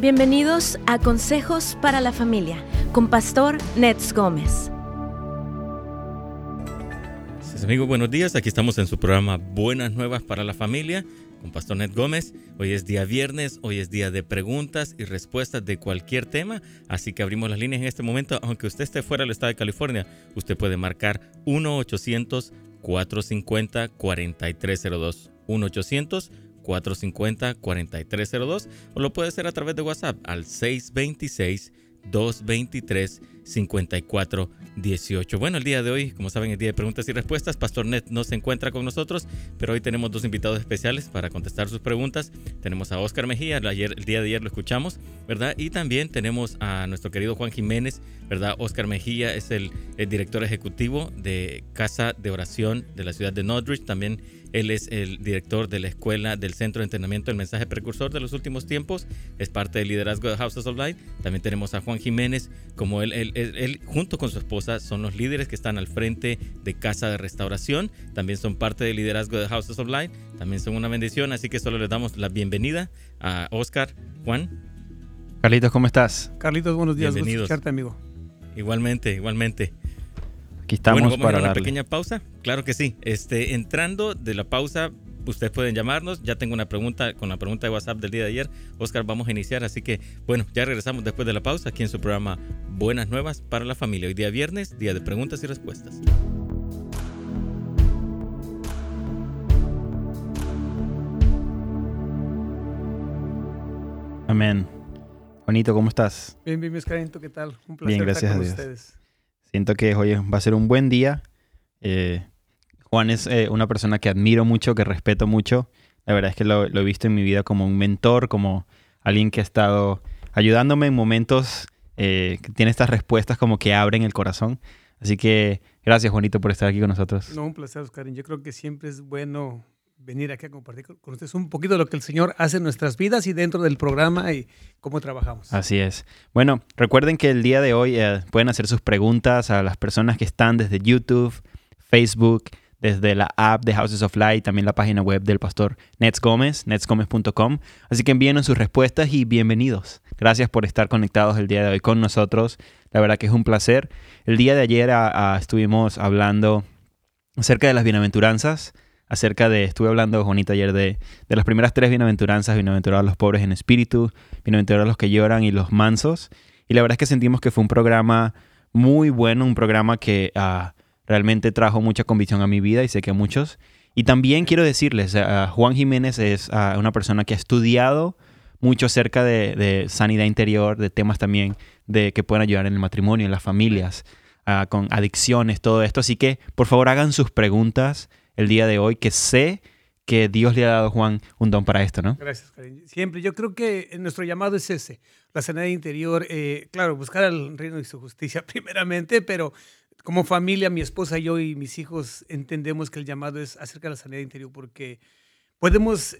Bienvenidos a Consejos para la Familia con Pastor Nets Gómez. Amigos, buenos días. Aquí estamos en su programa Buenas Nuevas para la Familia con Pastor Ned Gómez. Hoy es día viernes, hoy es día de preguntas y respuestas de cualquier tema, así que abrimos las líneas en este momento. Aunque usted esté fuera del estado de California, usted puede marcar 1-800-450-4302. 1-800 450-4302 o lo puede hacer a través de WhatsApp al 626 223 5418. Bueno, el día de hoy, como saben, el día de preguntas y respuestas. Pastor Net no se encuentra con nosotros, pero hoy tenemos dos invitados especiales para contestar sus preguntas. Tenemos a Oscar Mejía, ayer, el día de ayer lo escuchamos, ¿verdad? Y también tenemos a nuestro querido Juan Jiménez, ¿verdad? Oscar Mejía es el, el director ejecutivo de Casa de Oración de la ciudad de Northridge. También él es el director de la escuela del Centro de Entrenamiento del Mensaje Precursor de los últimos tiempos. Es parte del liderazgo de Houses of Light. También tenemos a Juan Jiménez, como él, él, él, junto con su esposa, son los líderes que están al frente de Casa de Restauración. También son parte del liderazgo de Houses of Light. También son una bendición. Así que solo les damos la bienvenida a Oscar, Juan. Carlitos, ¿cómo estás? Carlitos, buenos días. Bienvenidos. Gusto escucharte, amigo. Igualmente, igualmente. Aquí estamos bueno, vamos para a una pequeña pausa. Claro que sí. Este, entrando de la pausa, ustedes pueden llamarnos. Ya tengo una pregunta con la pregunta de WhatsApp del día de ayer. Oscar, vamos a iniciar. Así que, bueno, ya regresamos después de la pausa aquí en su programa Buenas Nuevas para la Familia. Hoy día viernes, día de preguntas y respuestas. Amén. Juanito, ¿cómo estás? Bien, bien, Escarento, ¿qué tal? Un placer bien, gracias estar con a Dios. ustedes. Siento que hoy va a ser un buen día. Eh, Juan es eh, una persona que admiro mucho, que respeto mucho. La verdad es que lo, he visto en mi vida como un mentor, como alguien que ha estado ayudándome en momentos eh, que tiene estas respuestas como que abren el corazón. Así que gracias, Juanito, por estar aquí con nosotros. No, un placer, Oscar. Yo creo que siempre es bueno venir aquí a compartir con ustedes un poquito de lo que el Señor hace en nuestras vidas y dentro del programa y cómo trabajamos. Así es. Bueno, recuerden que el día de hoy eh, pueden hacer sus preguntas a las personas que están desde YouTube, Facebook, desde la app de Houses of Light, también la página web del pastor Nets Gómez, netsgomez.com. Así que envíenos sus respuestas y bienvenidos. Gracias por estar conectados el día de hoy con nosotros. La verdad que es un placer. El día de ayer a, a, estuvimos hablando acerca de las bienaventuranzas acerca de, estuve hablando, Juanito, ayer de, de las primeras tres bienaventuranzas, bienaventurados los pobres en espíritu, bienaventurados los que lloran y los mansos. Y la verdad es que sentimos que fue un programa muy bueno, un programa que uh, realmente trajo mucha convicción a mi vida y sé que a muchos. Y también quiero decirles, uh, Juan Jiménez es uh, una persona que ha estudiado mucho acerca de, de, sanidad interior, de temas también de que pueden ayudar en el matrimonio, en las familias, con adicciones, todo esto. Así que, por favor, hagan sus preguntas el día de hoy, que sé que Dios le ha dado a Juan un don para esto, ¿no? Gracias, cariño. Siempre. Yo creo que nuestro llamado es ese, la sanidad interior. Eh, claro, buscar el reino y su justicia primeramente, pero como familia, mi esposa, yo y mis hijos entendemos que el llamado es acerca de la sanidad interior porque podemos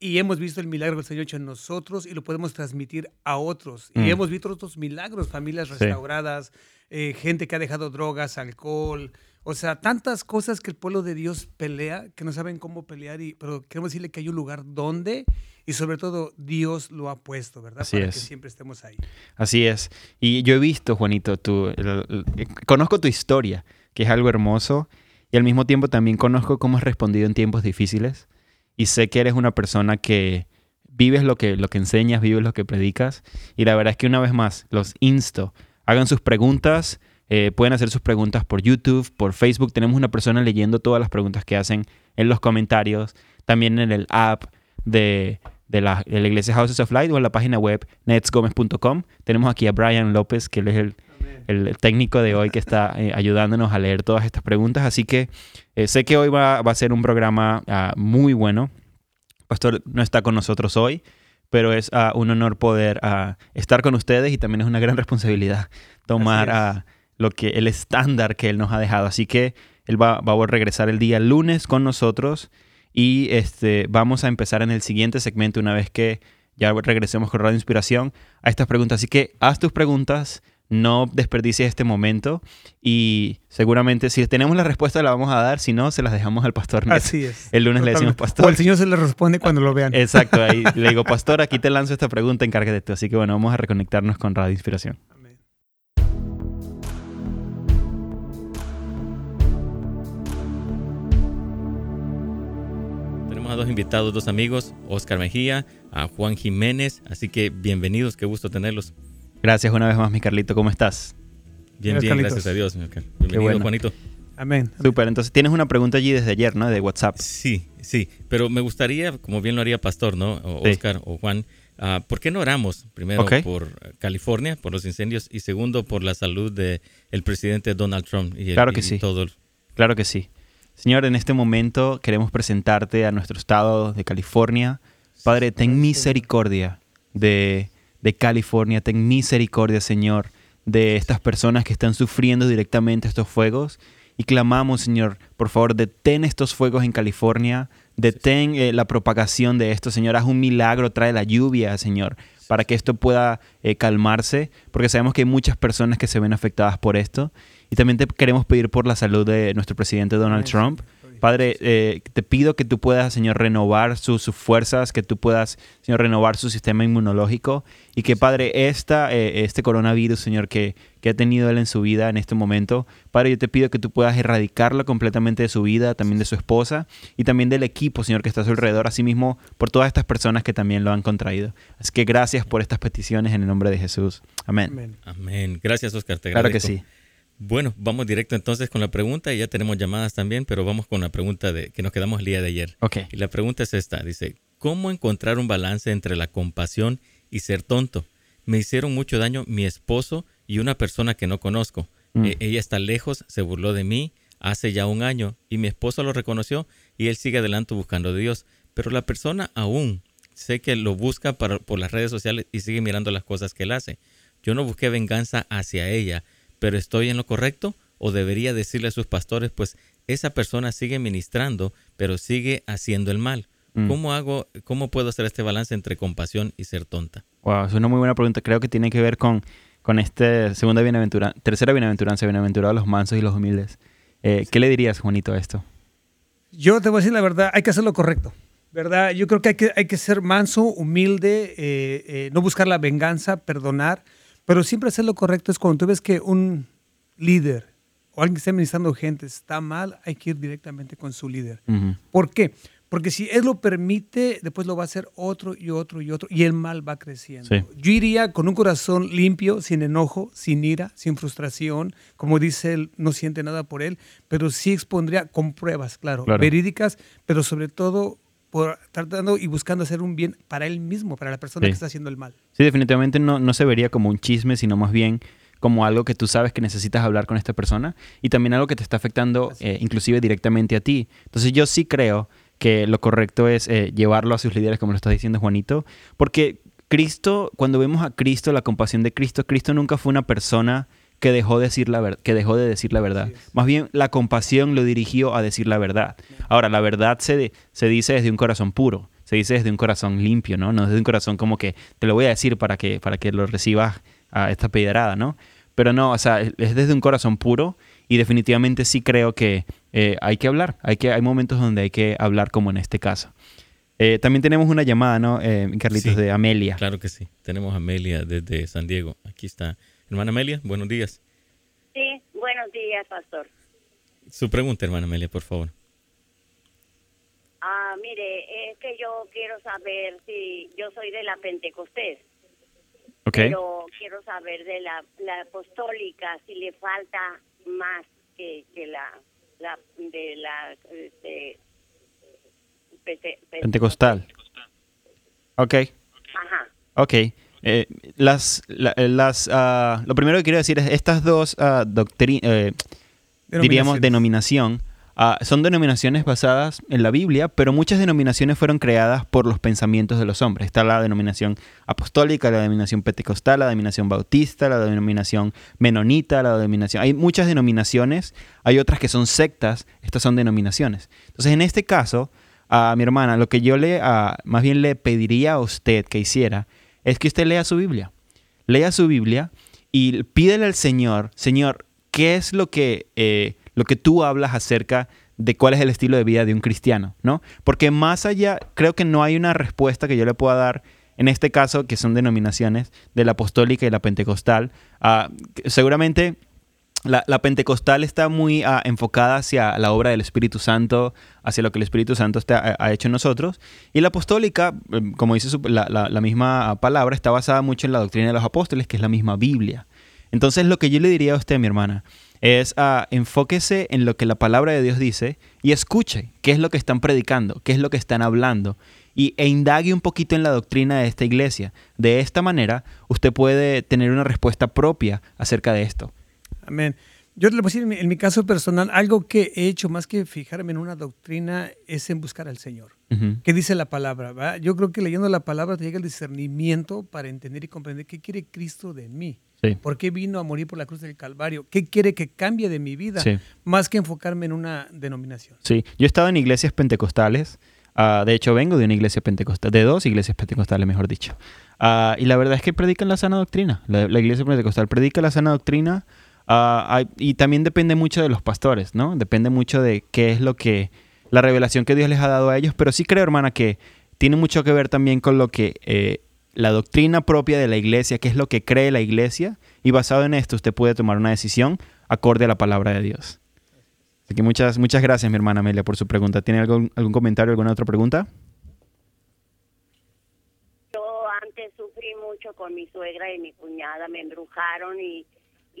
y hemos visto el milagro del Señor hecho en nosotros y lo podemos transmitir a otros. Mm. Y hemos visto otros milagros, familias restauradas, sí. eh, gente que ha dejado drogas, alcohol, o sea, tantas cosas que el pueblo de Dios pelea, que no saben cómo pelear, y, pero queremos decirle que hay un lugar donde, y sobre todo Dios lo ha puesto, ¿verdad? Así Para es. que siempre estemos ahí. Así es. Y yo he visto, Juanito, el, el, conozco tu historia, que es algo hermoso, y al mismo tiempo también conozco cómo has respondido en tiempos difíciles, y sé que eres una persona que vives lo que, lo que enseñas, vives lo que predicas, y la verdad es que una vez más, los insto, hagan sus preguntas, eh, pueden hacer sus preguntas por YouTube, por Facebook. Tenemos una persona leyendo todas las preguntas que hacen en los comentarios. También en el app de, de, la, de la, Iglesia Houses of Light o en la página web netsgomez.com. Tenemos aquí a Brian López, que él es el, el técnico de hoy que está eh, ayudándonos a leer todas estas preguntas. Así que eh, sé que hoy va, va, a ser un programa uh, muy bueno. Pastor no está con nosotros hoy, pero es uh, un honor poder uh, estar con ustedes y también es una gran responsabilidad tomar lo que el estándar que él nos ha dejado. Así que él va, va, a regresar el día lunes con nosotros y este, vamos a empezar en el siguiente segmento una vez que ya regresemos con Radio Inspiración a estas preguntas. Así que haz tus preguntas, no desperdicies este momento y seguramente si tenemos la respuesta la vamos a dar, si no, se las dejamos al pastor. Así es. El lunes le decimos, pastor. O el Señor se le responde cuando lo vean. Exacto, ahí le digo, pastor, aquí te lanzo esta pregunta, encárgate tú. Así que bueno, vamos a reconectarnos con Radio Inspiración. Amén. Tenemos a dos invitados, dos amigos, Oscar Mejía, a Juan Jiménez, así que bienvenidos, qué gusto tenerlos. Gracias una vez más, mi Carlito. ¿Cómo estás? Bien, bien, gracias a Dios. Bienvenido, Juanito. Amén. Súper. Entonces tienes una pregunta allí desde ayer, ¿no? De WhatsApp. Sí, sí. Pero me gustaría, como bien lo haría Pastor, ¿no? O Oscar o Juan, uh, ¿por qué no oramos? Primero por California, por los incendios, y segundo por la salud del el presidente Donald Trump y, claro que sí. todo. Claro que sí. Señor, en este momento queremos presentarte a nuestro estado de California. Padre, ten misericordia de de California. Ten misericordia, Señor, de estas personas que están sufriendo directamente estos fuegos. Y clamamos, Señor, por favor, detén estos fuegos en California, detén eh, la propagación de esto, Señor. Haz un milagro, trae la lluvia, Señor, para que esto pueda eh, calmarse, porque sabemos que hay muchas personas que se ven afectadas por esto. Y también te queremos pedir por la salud de nuestro presidente Donald Trump. Padre, eh, te pido que tú puedas, Señor, renovar sus fuerzas, que tú puedas, Señor, renovar su sistema inmunológico y que, Padre, esta, eh, este coronavirus, Señor, que, que ha tenido él en su vida en este momento, Padre, yo te pido que tú puedas erradicarlo completamente de su vida, también de su esposa y también del equipo, Señor, que está a su alrededor, asimismo por todas estas personas que también lo han contraído. Así que gracias por estas peticiones en el nombre de Jesús. Amén. Amén. Gracias, Oscar. Te claro que sí. Bueno, vamos directo entonces con la pregunta. Ya tenemos llamadas también, pero vamos con la pregunta de que nos quedamos el día de ayer. Okay. Y la pregunta es esta: dice, ¿cómo encontrar un balance entre la compasión y ser tonto? Me hicieron mucho daño mi esposo y una persona que no conozco. Mm. E, ella está lejos, se burló de mí hace ya un año y mi esposo lo reconoció y él sigue adelante buscando a Dios. Pero la persona aún sé que lo busca por las redes sociales y sigue mirando las cosas que él hace. Yo no busqué venganza hacia ella pero estoy en lo correcto o debería decirle a sus pastores, pues esa persona sigue ministrando, pero sigue haciendo el mal. Mm. ¿Cómo hago, cómo puedo hacer este balance entre compasión y ser tonta? Wow, es una muy buena pregunta. Creo que tiene que ver con, con este segunda bienaventuranza, tercera bienaventuranza, bienaventurados los mansos y los humildes. Eh, ¿Qué le dirías, Juanito, a esto? Yo te voy a decir la verdad, hay que hacer lo correcto. ¿Verdad? Yo creo que hay que, hay que ser manso, humilde, eh, eh, no buscar la venganza, perdonar pero siempre hacer lo correcto es cuando tú ves que un líder o alguien que está administrando gente está mal, hay que ir directamente con su líder. ¿Por qué? Porque si él lo permite, después lo va a hacer otro y otro y otro, y el mal va creciendo. Yo iría con un corazón limpio, sin enojo, sin ira, sin frustración. Como dice él, no siente nada por él, pero sí expondría con pruebas, claro. verídicas, pero sobre todo por tratando y buscando hacer un bien para él mismo, para la persona que está haciendo el mal. Sí, definitivamente no, no se vería como un chisme, sino más bien como algo que tú sabes que necesitas hablar con esta persona y también algo que te está afectando eh, inclusive directamente a ti. Entonces yo sí creo que lo correcto es eh, llevarlo a sus líderes, como lo está diciendo Juanito, porque Cristo, cuando vemos a Cristo, la compasión de Cristo, Cristo nunca fue una persona que dejó de decir la, que dejó de decir la verdad. Más bien la compasión lo dirigió a decir la verdad. Ahora, la verdad se, se dice desde un corazón puro, se dice desde un corazón limpio, ¿no? No desde un corazón como que te lo voy a decir para que, para que lo recibas a esta pedrada, ¿no? Pero no, o sea, es desde un corazón puro y definitivamente sí creo que eh, hay que hablar, hay, que, hay momentos donde hay que hablar como en este caso. Eh, también tenemos una llamada, ¿no, eh, Carlitos, de Amelia? Claro que sí, tenemos a Amelia desde San Diego. Aquí está Hermana Amelia, buenos días. Sí, buenos días, pastor. Su pregunta, hermana Amelia, por favor. Ah, mire, es que yo quiero saber si yo soy de la Pentecostés. Ok. Pero quiero saber de la, apostólica si le falta más que, que la, la de la este, pentecostal. Ok. Ajá. Ok. Eh, las, las, uh, lo primero que quiero decir es estas dos uh, eh, diríamos denominación, uh, son denominaciones basadas en la Biblia, pero muchas denominaciones fueron creadas por los pensamientos de los hombres. Está la denominación apostólica, la denominación pentecostal, la denominación bautista, la denominación menonita, la denominación... Hay muchas denominaciones, hay otras que son sectas, estas son denominaciones. Entonces, en este caso, a mi hermana, lo que yo le, más bien le pediría a usted que hiciera, es que usted lea su Biblia. Lea su Biblia y pídele al Señor, Señor, ¿qué es lo que, eh, lo que tú hablas acerca de cuál es el estilo de vida de un cristiano, ¿no? Porque más allá, creo que no hay una respuesta que yo le pueda dar en este caso, que son denominaciones de la apostólica y la pentecostal. Ah, seguramente la, pentecostal está muy ah, enfocada hacia la obra del Espíritu Santo, hacia lo que el Espíritu Santo ha hecho en nosotros. Y la apostólica, em, como dice la, misma palabra, está basada mucho en la doctrina de los apóstoles, que es la misma Biblia. Entonces, lo que yo le diría a usted, mi hermana, es uh, enfóquese en lo que la palabra de Dios dice y escuche qué es lo que están predicando, qué es lo que están hablando y, e indague un poquito en la doctrina de esta iglesia. De esta manera, usted puede tener una respuesta propia acerca de esto. Amén. Yo te lo voy a decir en mi, caso personal, algo que he hecho más que fijarme en una doctrina es en buscar al Señor. ¿Qué dice la palabra? Yo creo que leyendo la palabra te llega el discernimiento para entender y comprender qué quiere Cristo de mí. ¿Por qué vino a morir por la cruz del Calvario? ¿Qué quiere que cambie de mi vida? Más que enfocarme en una denominación. Sí, yo he estado en iglesias pentecostales. Ah, de hecho, vengo de una iglesia pentecostal, de dos iglesias pentecostales, mejor dicho. Ah, y la verdad es que predican la sana doctrina. La, la iglesia pentecostal predica la sana doctrina Ah, y también depende mucho de los pastores, ¿no? Depende mucho de qué es lo que, la revelación que Dios les ha dado a ellos, pero sí creo, hermana, que tiene mucho que ver también con lo que eh, la doctrina propia de la iglesia, qué es lo que cree la iglesia, y basado en esto usted puede tomar una decisión acorde a la palabra de Dios. Así que muchas, muchas gracias, mi hermana Amelia, por su pregunta. ¿Tiene algún, algún comentario, alguna otra pregunta? Yo antes sufrí mucho con mi suegra y mi cuñada, me embrujaron y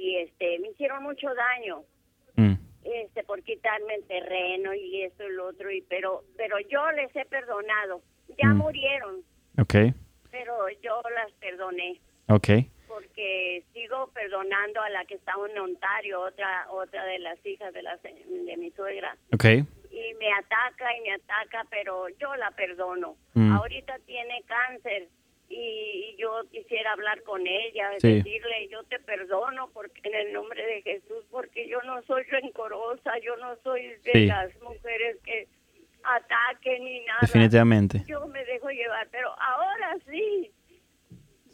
y este me hicieron mucho daño. Mm. este por quitarme el terreno y esto y lo otro y pero pero yo les he perdonado. Ya mm. murieron okay pero yo las perdoné. Okay porque sigo perdonando a la que está en Ontario otra otra de las hijas de la de mi suegra. Okay y me ataca y me ataca pero yo la perdono. Mm. ahorita tiene cáncer y, yo quisiera hablar con ella, decirle, yo te perdono porque en el nombre de Jesús, porque yo no soy rencorosa, yo no soy de las mujeres que ataquen ni nada. Definitivamente. Yo me dejo llevar, pero ahora sí.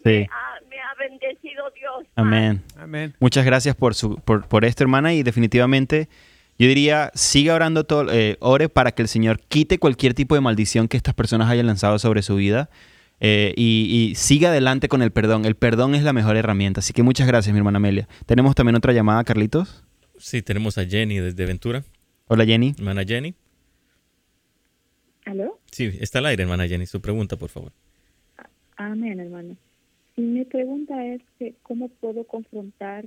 Sí. Me ha, bendecido Dios. Amén. Amén. Muchas gracias por, su, por, por esto, hermana, y definitivamente yo diría, siga orando, todo, eh, ore para que el Señor quite cualquier tipo de maldición que estas personas hayan lanzado sobre su vida. Eh, y, siga adelante con el perdón. El perdón es la mejor herramienta. Así que muchas gracias, mi hermana Amelia. ¿Tenemos también otra llamada, Carlitos? Sí, tenemos a Jenny desde Ventura. Hola, Jenny. Hermana Jenny. ¿Aló? Sí, está al aire, hermana Jenny. Su pregunta, por favor. Amén, hermano. mi pregunta es que cómo puedo confrontar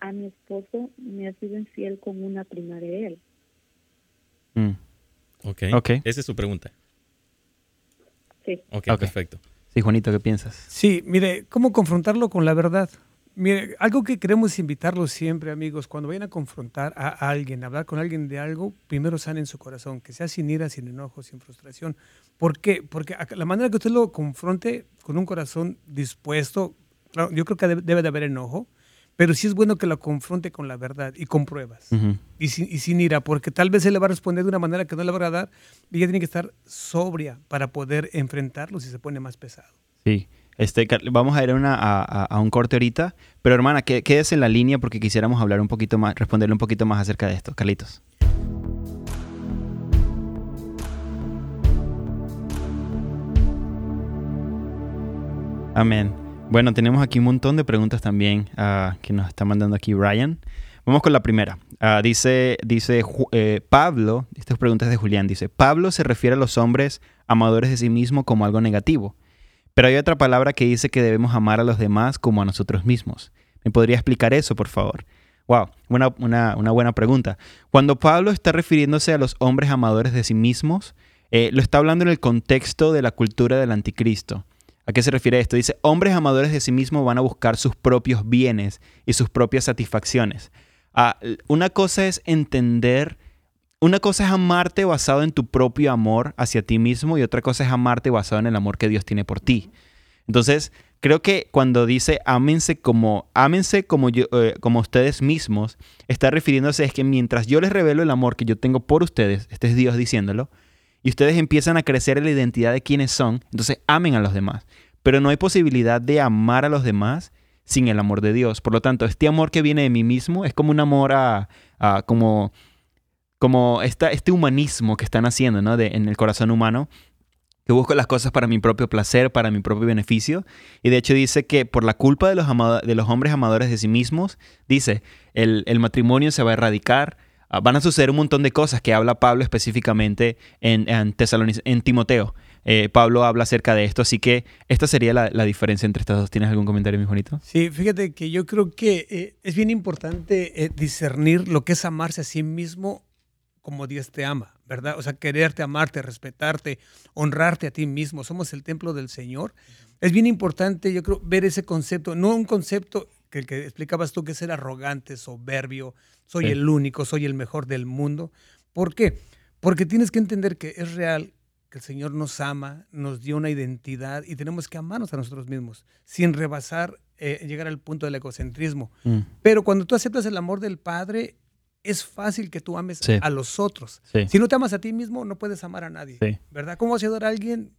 a mi esposo, me ha sido infiel con una prima de él. Mm. Ok. Esa es su pregunta. Sí. Ok, perfecto. Sí, Juanito, ¿qué piensas? Sí, mire, ¿cómo confrontarlo con la verdad? Mire, algo que queremos invitarlos siempre, amigos, cuando vayan a confrontar a alguien, a hablar con alguien de algo, primero sanen su corazón, que sea sin ira, sin enojo, sin frustración. ¿Por qué? Porque la manera que usted lo confronte con un corazón dispuesto, yo creo que debe de haber enojo, pero sí es bueno que lo confronte con la verdad y con pruebas. y, sin, ira, porque tal vez él le va a responder de una manera que no le va a agradar y ella tiene que estar sobria para poder enfrentarlo si se pone más pesado. Sí. Este, vamos a ir a, un corte ahorita, pero hermana, quédese en la línea porque quisiéramos hablar un poquito más, responderle un poquito más acerca de esto. Carlitos. Amén. Bueno, tenemos aquí un montón de preguntas también ah, que nos está mandando aquí Ryan. Vamos con la primera. Ah, dice dice eh, Pablo, estas preguntas de Julián, dice, Pablo se refiere a los hombres amadores de sí mismo como algo negativo, pero hay otra palabra que dice que debemos amar a los demás como a nosotros mismos. ¿Me podría explicar eso, por favor? Wow, una, una, buena pregunta. Cuando Pablo está refiriéndose a los hombres amadores de sí mismos, eh, lo está hablando en el contexto de la cultura del anticristo. ¿A qué se refiere esto? Dice, hombres amadores de sí mismos van a buscar sus propios bienes y sus propias satisfacciones. Ah, una cosa es entender, una cosa es amarte basado en tu propio amor hacia ti mismo y otra cosa es amarte basado en el amor que Dios tiene por ti. Entonces, creo que cuando dice ámense como, ámense como, yo, eh, como ustedes mismos, está refiriéndose es que mientras yo les revelo el amor que yo tengo por ustedes, este es Dios diciéndolo, y ustedes empiezan a crecer en la identidad de quiénes son, entonces amen a los demás. Pero no hay posibilidad de amar a los demás sin el amor de Dios. Por lo tanto, este amor que viene de mí mismo es como un amor a, como, como esta, este humanismo que están haciendo ¿no? de, en el corazón humano, que busco las cosas para mi propio placer, para mi propio beneficio. Y de hecho dice que por la culpa de los, de los hombres amadores de sí mismos, dice, el, el matrimonio se va a erradicar, ah, van a suceder un montón de cosas que habla Pablo específicamente en, en, en Timoteo. Eh, Pablo habla acerca de esto, así que esta sería la, diferencia entre estas dos. ¿Tienes algún comentario, mi bonito? Sí, fíjate que yo creo que eh, es bien importante eh, discernir lo que es amarse a sí mismo como Dios te ama, ¿verdad? O sea, quererte, amarte, respetarte, honrarte a ti mismo. Somos el templo del Señor. Es bien importante, yo creo, ver ese concepto, no un concepto que el que explicabas tú, que es ser arrogante, soberbio, soy el único, soy el mejor del mundo. ¿Por qué? Porque tienes que entender que es real que el Señor nos ama, nos dio una identidad y tenemos que amarnos a nosotros mismos, sin rebasar, eh, llegar al punto del egocentrismo. Mm. Pero cuando tú aceptas el amor del Padre, es fácil que tú ames a los otros. Si no te amas a ti mismo, no puedes amar a nadie. ¿Verdad? ¿Cómo vas a ayudar a alguien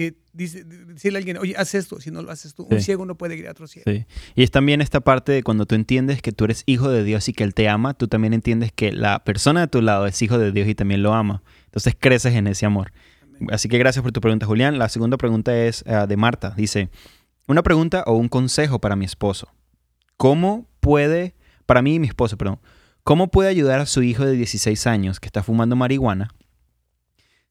que dice, decirle a alguien, oye, haz esto, si no lo haces tú, un ciego no puede ir a otro ciego. Y es también esta parte de cuando tú entiendes que tú eres hijo de Dios y que Él te ama, tú también entiendes que la persona de tu lado es hijo de Dios y también lo ama. Entonces creces en ese amor. Así que gracias por tu pregunta, Julián. La segunda pregunta es eh, de Marta. Dice, una pregunta o un consejo para mi esposo. ¿Cómo puede, para mí y mi esposo, perdón, ¿Cómo puede ayudar a su hijo de 16 años que está fumando marihuana?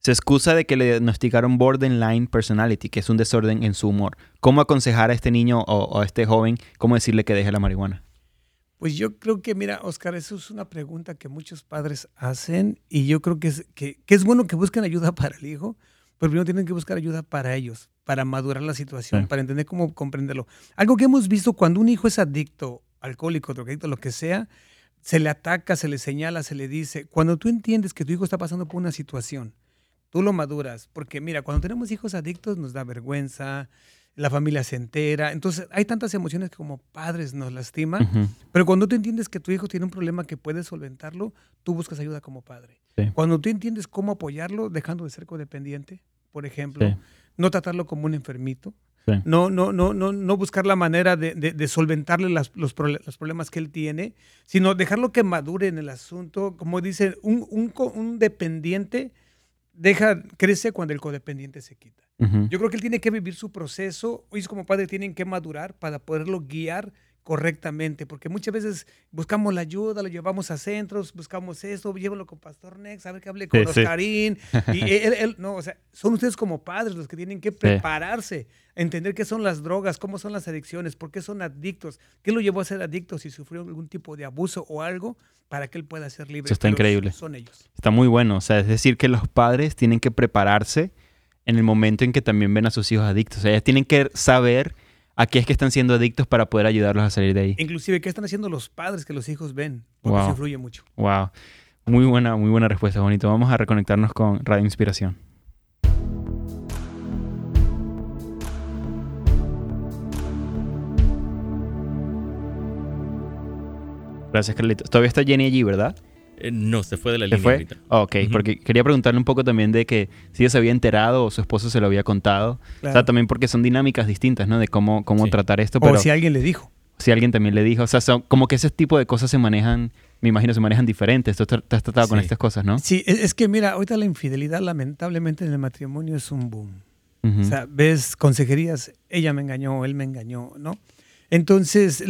Se excusa de que le diagnosticaron borderline personality, que es un desorden en su humor. ¿Cómo aconsejar a este niño o, a este joven, cómo decirle que deje la marihuana? Pues yo creo que, mira, Oscar, eso es una pregunta que muchos padres hacen y yo creo que es, que, es bueno que busquen ayuda para el hijo, pero primero tienen que buscar ayuda para ellos, para madurar la situación, para entender cómo comprenderlo. Algo que hemos visto cuando un hijo es adicto, alcohólico, drogadicto, lo que sea, se le ataca, se le señala, se le dice. Cuando tú entiendes que tu hijo está pasando por una situación, tú lo maduras. Porque mira, cuando tenemos hijos adictos nos da vergüenza, la familia se entera. Entonces hay tantas emociones que como padres nos lastiman. Pero cuando tú entiendes que tu hijo tiene un problema que puedes solventarlo, tú buscas ayuda como padre. Cuando tú entiendes cómo apoyarlo, dejando de ser codependiente, por ejemplo, no tratarlo como un enfermito, no, no, no, no, no buscar la manera de, solventarle los, problemas que él tiene, sino dejarlo que madure en el asunto. Como dice, un, un, dependiente deja, crece cuando el codependiente se quita. Yo creo que él tiene que vivir su proceso. Hoy como padre tienen que madurar para poderlo guiar correctamente, porque muchas veces buscamos la ayuda, lo llevamos a centros, buscamos esto, llévalo con Pastor Nex, a ver que hable con Oscarín. Y él, no, o sea, son ustedes como padres los que tienen que prepararse, entender qué son las drogas, cómo son las adicciones, por qué son adictos, qué lo llevó a ser adicto, si sufrió algún tipo de abuso o algo, para que él pueda ser libre. Eso está increíble. Son ellos. Está muy bueno, o sea, es decir, que los padres tienen que prepararse en el momento en que también ven a sus hijos adictos, o sea, ellos tienen que saber a qué es que están siendo adictos para poder ayudarlos a salir de ahí. Inclusive, ¿qué están haciendo los padres que los hijos ven? Porque eso influye mucho. Wow. Muy buena, muy buena respuesta, bonito. Vamos a reconectarnos con Radio Inspiración. Gracias, Carlitos. Todavía está Jenny allí, ¿verdad? Eh, no, se fue de la línea fue? ok, porque quería preguntarle un poco también de que si ella se había enterado o su esposo se lo había contado. O sea, también porque son dinámicas distintas, ¿no? De cómo, cómo tratar esto. Pero o si alguien le dijo. Si alguien también le dijo. O sea, son, como que ese tipo de cosas se manejan, me imagino, se manejan diferentes. Tú te has tratado con estas cosas, ¿no? Sí, es que mira, ahorita la infidelidad lamentablemente en el matrimonio es un boom. O sea, ves consejerías, ella me engañó, él me engañó, ¿no? Entonces,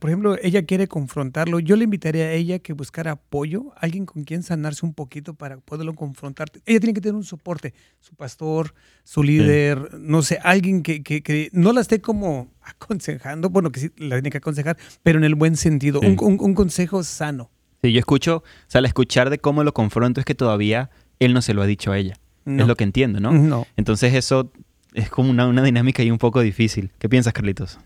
por ejemplo, ella quiere confrontarlo. Yo le invitaría a ella que buscara apoyo, alguien con quien sanarse un poquito para poderlo confrontar. Ella tiene que tener un soporte, su pastor, su líder, no sé, alguien que, que, no la esté como aconsejando, bueno, que sí la tiene que aconsejar, pero en el buen sentido, un, consejo sano. Sí, yo escucho, o sea, al escuchar de cómo lo confronto es que todavía él no se lo ha dicho a ella. Es lo que entiendo, ¿no? No. Entonces eso es como una, una dinámica y un poco difícil. ¿Qué piensas, Carlitos?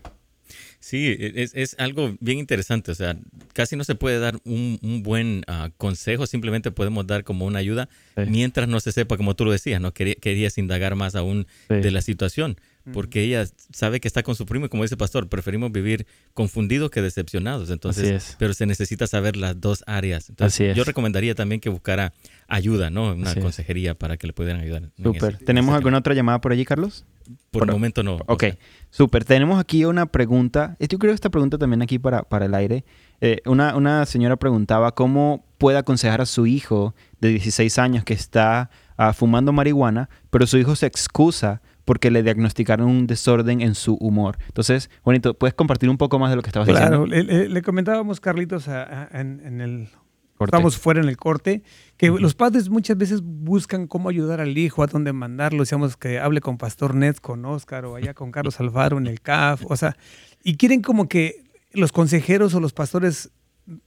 Sí, e, es, algo bien interesante. O sea, casi no se puede dar un, buen ah, consejo, simplemente podemos dar como una ayuda mientras no se sepa, como tú lo decías, ¿no? querías indagar más aún de la situación. Porque ella sabe que está con su primo y como dice el pastor, preferimos vivir confundidos que decepcionados. Entonces, pero se necesita saber las dos áreas. Entonces, yo recomendaría también que buscara ayuda, ¿no? Una consejería para que le pudieran ayudar. Súper. ¿Tenemos alguna otra llamada por allí, Carlos? Por, el momento no. Ok, súper. Tenemos aquí una pregunta. Yo creo que esta pregunta también aquí para, para el aire. Eh, una, una señora preguntaba cómo puede aconsejar a su hijo de 16 años que está ah, fumando marihuana, pero su hijo se excusa porque le diagnosticaron un desorden en su humor. Entonces, bonito, ¿puedes compartir un poco más de lo que estabas diciendo? Claro, le, comentábamos, Carlitos, en, el... Estamos fuera en el corte, que los padres muchas veces buscan cómo ayudar al hijo, a dónde mandarlo, decíamos que hable con Pastor Nets, con Oscar o allá con Carlos Alfaro en el CAF, o sea, y quieren como que los consejeros o los pastores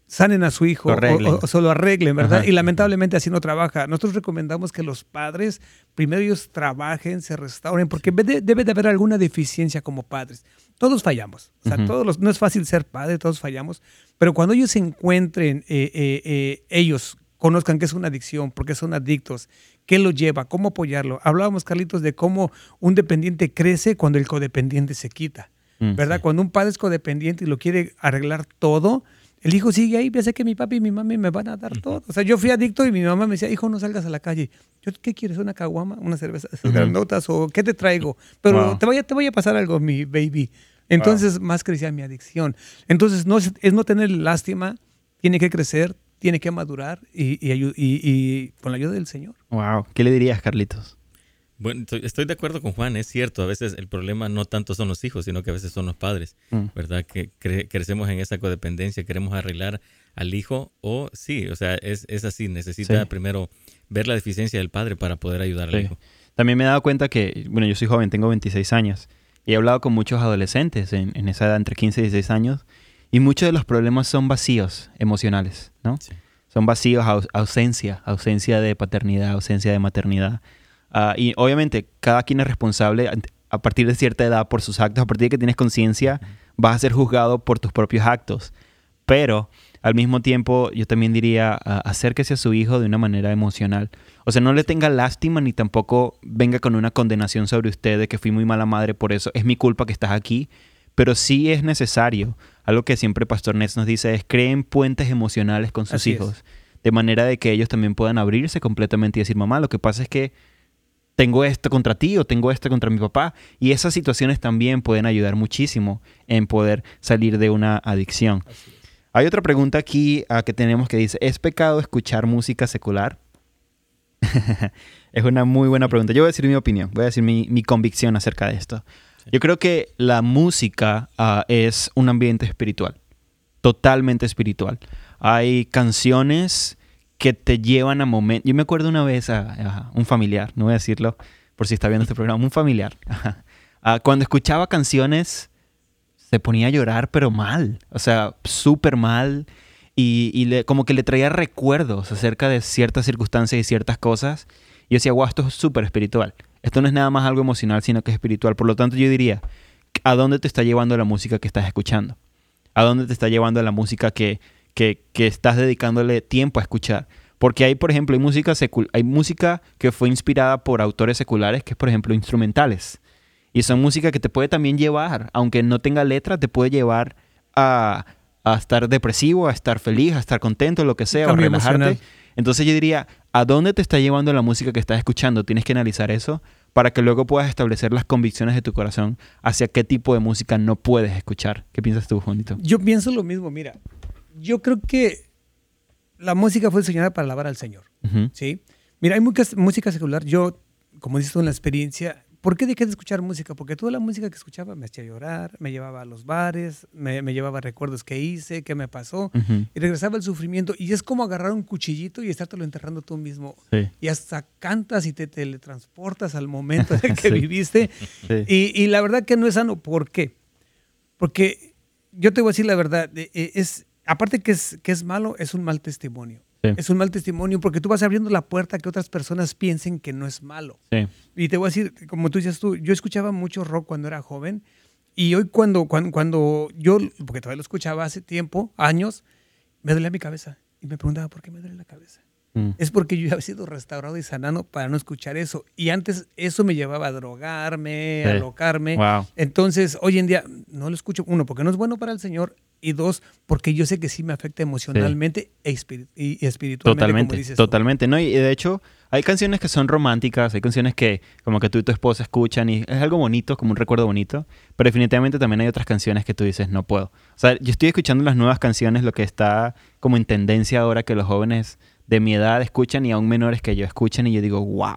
sanen a su hijo o, solo arreglen, ¿verdad? Y lamentablemente así no trabaja. Nosotros recomendamos que los padres primero ellos trabajen, se restauren, porque debe de haber alguna deficiencia como padres. Todos fallamos, o sea, todos los, no es fácil ser padre, todos fallamos, pero cuando ellos se encuentren, eh, eh, eh, ellos conozcan que es una adicción, porque son adictos, qué lo lleva, cómo apoyarlo. Hablábamos, Carlitos, de cómo un dependiente crece cuando el codependiente se quita, mm, ¿verdad? Cuando un padre es codependiente y lo quiere arreglar todo, el hijo sigue ahí, piensa que mi papi y mi mami me van a dar todo. O sea, yo fui adicto y mi mamá me decía, hijo, no salgas a la calle. Yo, ¿qué quieres? ¿Una caguama? ¿Una cerveza? ¿Notas? ¿O qué te traigo? Pero te, voy a, te voy a pasar algo, mi baby. Entonces, más crecía mi adicción. Entonces, no es, no tener lástima, tiene que crecer, tiene que madurar y, y, y con la ayuda del Señor. Wow. ¿Qué le dirías, Carlitos? Bueno, estoy de acuerdo con Juan, es cierto, a veces el problema no tanto son los hijos, sino que a veces son los padres, mm. ¿verdad? Que crecemos en esa codependencia, queremos arreglar al hijo o sí, o sea, es, así, necesita primero ver la deficiencia del padre para poder ayudar al hijo. También me he dado cuenta que, bueno, yo soy joven, tengo 26 años y he hablado con muchos adolescentes en, esa edad, entre 15 y 16 años, y muchos de los problemas son vacíos emocionales, ¿no? Son vacíos, ausencia, ausencia de paternidad, ausencia de maternidad. Ah, y obviamente cada quien es responsable a partir de cierta edad por sus actos, a partir de que tienes conciencia, vas a ser juzgado por tus propios actos. Pero al mismo tiempo yo también diría, uh, acérquese a su hijo de una manera emocional. O sea, no le tenga lástima ni tampoco venga con una condenación sobre usted de que fui muy mala madre por eso, es mi culpa que estás aquí. Pero sí es necesario, algo que siempre Pastor Ness nos dice, es creen puentes emocionales con sus hijos, de manera de que ellos también puedan abrirse completamente y decir, mamá, lo que pasa es que tengo esto contra ti o tengo esto contra mi papá. Y esas situaciones también pueden ayudar muchísimo en poder salir de una adicción. Hay otra pregunta aquí ah, que tenemos que dice, ¿es pecado escuchar música secular? es una muy buena pregunta. Yo voy a decir mi opinión, voy a decir mi, convicción acerca de esto. Yo creo que la música ah, es un ambiente espiritual, totalmente espiritual. Hay canciones que te llevan a momentos. Yo me acuerdo una vez a, un familiar, no voy a decirlo por si está viendo este programa, un familiar. cuando escuchaba canciones se ponía a llorar, pero mal, o sea, súper mal. Y, como que le traía recuerdos acerca de ciertas circunstancias y ciertas cosas. Y yo decía, wow, esto es súper espiritual. Esto no es nada más algo emocional, sino que es espiritual. Por lo tanto, yo diría, ¿a dónde te está llevando la música que estás escuchando? ¿A dónde te está llevando la música que, que, estás dedicándole tiempo a escuchar. Porque hay, por ejemplo, hay música, hay música que fue inspirada por autores seculares, que es, por ejemplo, instrumentales. Y son música que te puede también llevar, aunque no tenga letra, te puede llevar a, estar depresivo, a estar feliz, a estar contento, lo que sea, a relajarte. Entonces yo diría, ¿a dónde te está llevando la música que estás escuchando? Tienes que analizar eso para que luego puedas establecer las convicciones de tu corazón hacia qué tipo de música no puedes escuchar. ¿Qué piensas tú, Juanito? Yo pienso lo mismo, mira, yo creo que la música fue diseñada para alabar al Señor. ¿sí? Mira, hay mucha música secular. Yo, como dices tú en la experiencia, ¿por qué dejé de escuchar música? Porque toda la música que escuchaba me hacía llorar, me llevaba a los bares, me, llevaba recuerdos que hice, qué me pasó, y regresaba el sufrimiento. Y es como agarrar un cuchillito y estártelo enterrando tú mismo. Y hasta cantas y te teletransportas al momento en el que viviste. Y, y, la verdad que no es sano. ¿Por qué? Porque yo te voy a decir la verdad, e, es aparte que es, que es malo, es un mal testimonio. Es un mal testimonio porque tú vas abriendo la puerta a que otras personas piensen que no es malo. Y te voy a decir, como tú dices tú, yo escuchaba mucho rock cuando era joven y hoy cuando, cuando, cuando yo, porque todavía lo escuchaba hace tiempo, años, me dolía mi cabeza y me preguntaba, ¿por qué me duele la cabeza? Mm. es porque yo ya he sido restaurado y sanado para no escuchar eso. Y antes eso me llevaba a drogarme, a alocarme. Entonces, hoy en día no lo escucho, uno, porque no es bueno para el Señor, y dos, porque yo sé que sí me afecta emocionalmente e y espiritualmente. Totalmente, totalmente. ¿no? Y de hecho, hay canciones que son románticas, hay canciones que como que tú y tu esposa escuchan y es algo bonito, como un recuerdo bonito, pero definitivamente también hay otras canciones que tú dices, no puedo. O sea, yo estoy escuchando las nuevas canciones, lo que está como en tendencia ahora que los jóvenes de mi edad escuchan y aún menores que yo escuchan y yo digo, wow.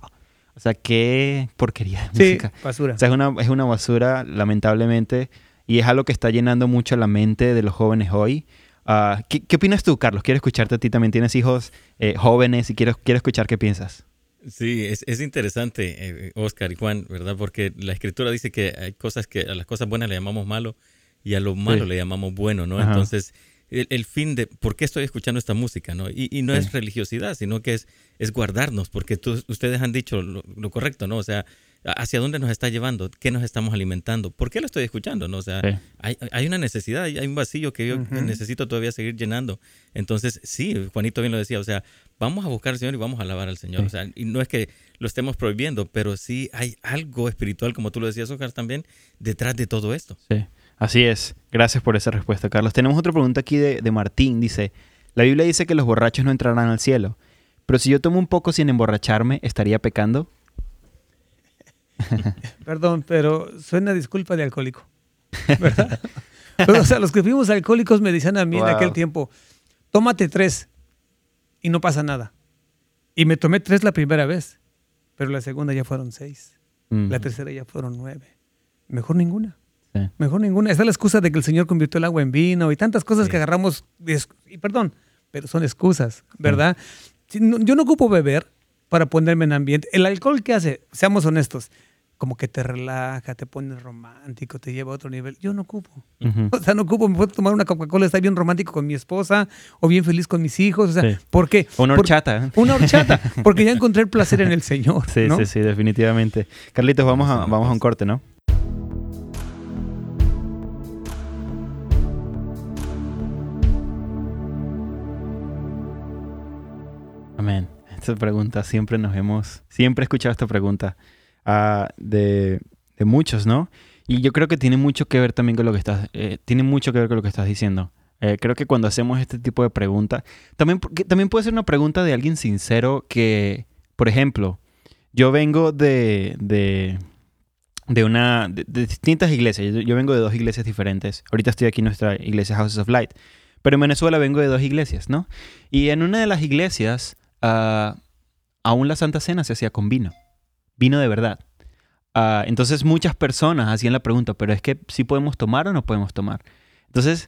O sea, qué porquería de música. basura. O sea, es una, es una basura, lamentablemente y es algo que está llenando mucho la mente de los jóvenes hoy. Ah, ¿qué, opinas tú, Carlos? Quiero escucharte a ti también. Tienes hijos eh, jóvenes y quiero, quiero escuchar qué piensas. Sí, es, es interesante, eh, Oscar y Juan, ¿verdad? Porque la escritura dice que hay cosas que a las cosas buenas le llamamos malo y a lo malo le llamamos bueno, ¿no? Entonces, el, fin de por qué estoy escuchando esta música, ¿no? Y, y no es religiosidad, sino que es, es guardarnos, porque ustedes han dicho lo, lo, correcto, ¿no? O sea, hacia dónde nos está llevando, qué nos estamos alimentando, por qué lo estoy escuchando, ¿no? O sea, hay, hay, una necesidad, hay un vacío que yo necesito todavía seguir llenando. Entonces, sí, Juanito bien lo decía, o sea, vamos a buscar al Señor y vamos a alabar al Señor. O sea, y no es que lo estemos prohibiendo, pero sí hay algo espiritual, como tú lo decías, Oscar, también, detrás de todo esto. Sí, así es. Gracias por esa respuesta, Carlos. Tenemos otra pregunta aquí de, de Martín. Dice, la Biblia dice que los borrachos no entrarán al cielo, pero si yo tomo un poco sin emborracharme, ¿estaría pecando? Perdón, pero suena disculpa de alcohólico. ¿Verdad? o sea, los que fuimos alcohólicos me decían a mí en aquel tiempo, tómate tres y no pasa nada. Y me tomé tres la primera vez, pero la segunda ya fueron seis. La tercera ya fueron nueve. Mejor ninguna. Mejor ninguna. Esa es la excusa de que el Señor convirtió el agua en vino y tantas cosas que agarramos. Y perdón, pero son excusas, ¿verdad? yo no ocupo beber para ponerme en ambiente. El alcohol, ¿qué hace? Seamos honestos como que te relaja, te pone romántico, te lleva a otro nivel. Yo no ocupo. O sea, no ocupo. Me puedo tomar una Coca-Cola, estar bien romántico con mi esposa o bien feliz con mis hijos. O sea, ¿por qué? Una horchata. una horchata. Porque ya encontré el placer en el Señor. Sí, sí, sí, definitivamente. Carlitos, vamos a, vamos a un corte, ¿no? Esta pregunta siempre nos hemos, siempre he escuchado esta pregunta. Ah, de, muchos, ¿no? Y yo creo que tiene mucho que ver también con lo que estás, eh, tiene mucho que ver con lo que estás diciendo. Eh, creo que cuando hacemos este tipo de preguntas, también, también puede ser una pregunta de alguien sincero que, por ejemplo, yo vengo de, de, de una, de, distintas iglesias, yo, vengo de dos iglesias diferentes. Ahorita estoy aquí en nuestra iglesia Houses of Light, pero en Venezuela vengo de dos iglesias, ¿no? Y en una de las iglesias, uh, aún la Santa Cena se hacía con vino vino de verdad. Ah, entonces muchas personas hacían la pregunta, pero es que si podemos tomar o no podemos tomar. Entonces,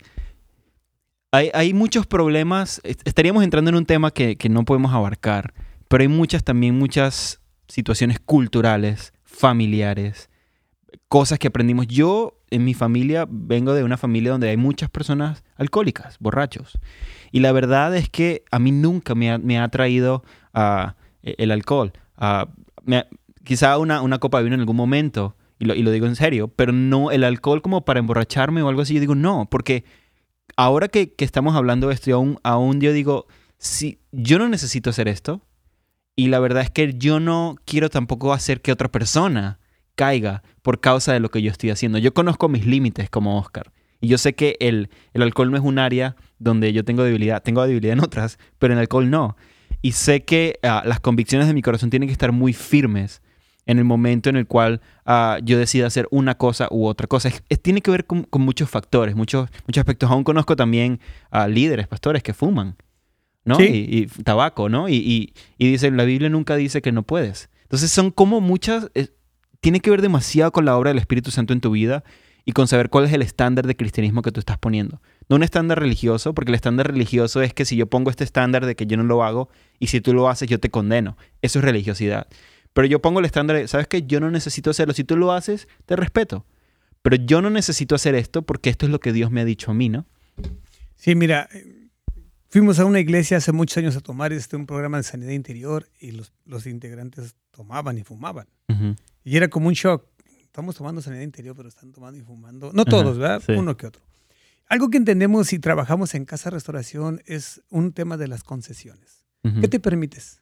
hay, muchos problemas, estaríamos entrando en un tema que, no podemos abarcar, pero hay muchas también, muchas situaciones culturales, familiares, cosas que aprendimos. Yo en mi familia vengo de una familia donde hay muchas personas alcohólicas, borrachos. Y la verdad es que a mí nunca me ha, me traído uh, el alcohol. Uh, quizá una, una copa de vino en algún momento, y lo, y lo digo en serio, pero no el alcohol como para emborracharme o algo así, yo digo no, porque ahora que, que estamos hablando de esto, aún, aún yo digo, si yo no necesito hacer esto, y la verdad es que yo no quiero tampoco hacer que otra persona caiga por causa de lo que yo estoy haciendo. Yo conozco mis límites como Oscar. Y yo sé que el, el, alcohol no es un área donde yo tengo debilidad. Tengo debilidad en otras, pero en el alcohol no. Y sé que ah, las convicciones de mi corazón tienen que estar muy firmes en el momento en el cual ah, yo decida hacer una cosa u otra cosa. tiene que ver con, muchos factores, muchos, muchos aspectos. Aún conozco también a líderes, pastores que fuman, ¿no? Y, tabaco, ¿no? Y, y, dicen, la Biblia nunca dice que no puedes. Entonces son como muchas, tiene que ver demasiado con la obra del Espíritu Santo en tu vida y con saber cuál es el estándar de cristianismo que tú estás poniendo. No un estándar religioso, porque el estándar religioso es que si yo pongo este estándar de que yo no lo hago y si tú lo haces yo te condeno. Eso es religiosidad. Pero yo pongo el estándar, ¿sabes qué? Yo no necesito hacerlo. Si tú lo haces, te respeto. Pero yo no necesito hacer esto porque esto es lo que Dios me ha dicho a mí, ¿no? Sí, mira, fuimos a una iglesia hace muchos años a tomar este, un programa de sanidad interior y los, los integrantes tomaban y fumaban. Y era como un shock. Estamos tomando sanidad interior, pero están tomando y fumando. No todos, ¿verdad? Uno que otro. Algo que entendemos y trabajamos en Casa Restauración es un tema de las concesiones. ¿Qué te permites?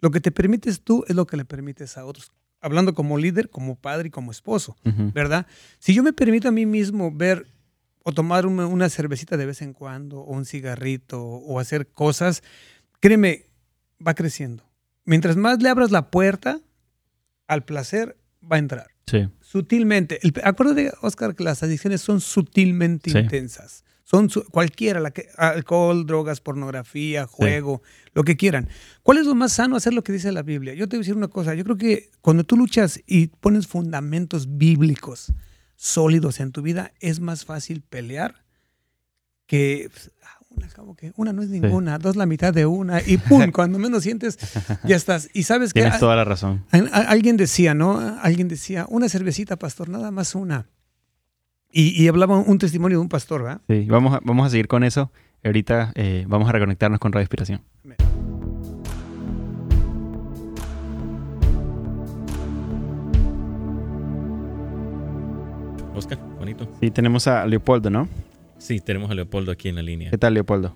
Lo que te permites tú es lo que le permites a otros. Hablando como líder, como padre y como esposo, ¿verdad? Si yo me permito a mí mismo ver o tomar una, una, cervecita de vez en cuando, o un cigarrito, o hacer cosas, créeme, va creciendo. Mientras más le abras la puerta al placer, va a entrar. Sí. Sutilmente. El, acuérdate, Oscar, que las adicciones son sutilmente intensas. Son cualquiera, la que, alcohol, drogas, pornografía, juego, lo que quieran. ¿Cuál es lo más sano? Hacer lo que dice la Biblia. Yo te voy a decir una cosa. Yo creo que cuando tú luchas y pones fundamentos bíblicos sólidos en tu vida, es más fácil pelear que que una no es ninguna, dos la mitad de una y pum, cuando menos sientes, ya estás. Y sabes que... Tienes toda la razón. alguien decía, ¿no? Alguien decía, una cervecita, pastor, nada más una. Y, hablaba un testimonio de un pastor, ¿verdad? Sí, vamos a, vamos a seguir con eso. Ahorita eh, vamos a reconectarnos con Radio Inspiración. Oscar, bonito. Sí, tenemos a Leopoldo, ¿no? Sí, tenemos a Leopoldo aquí en la línea. ¿Qué tal, Leopoldo?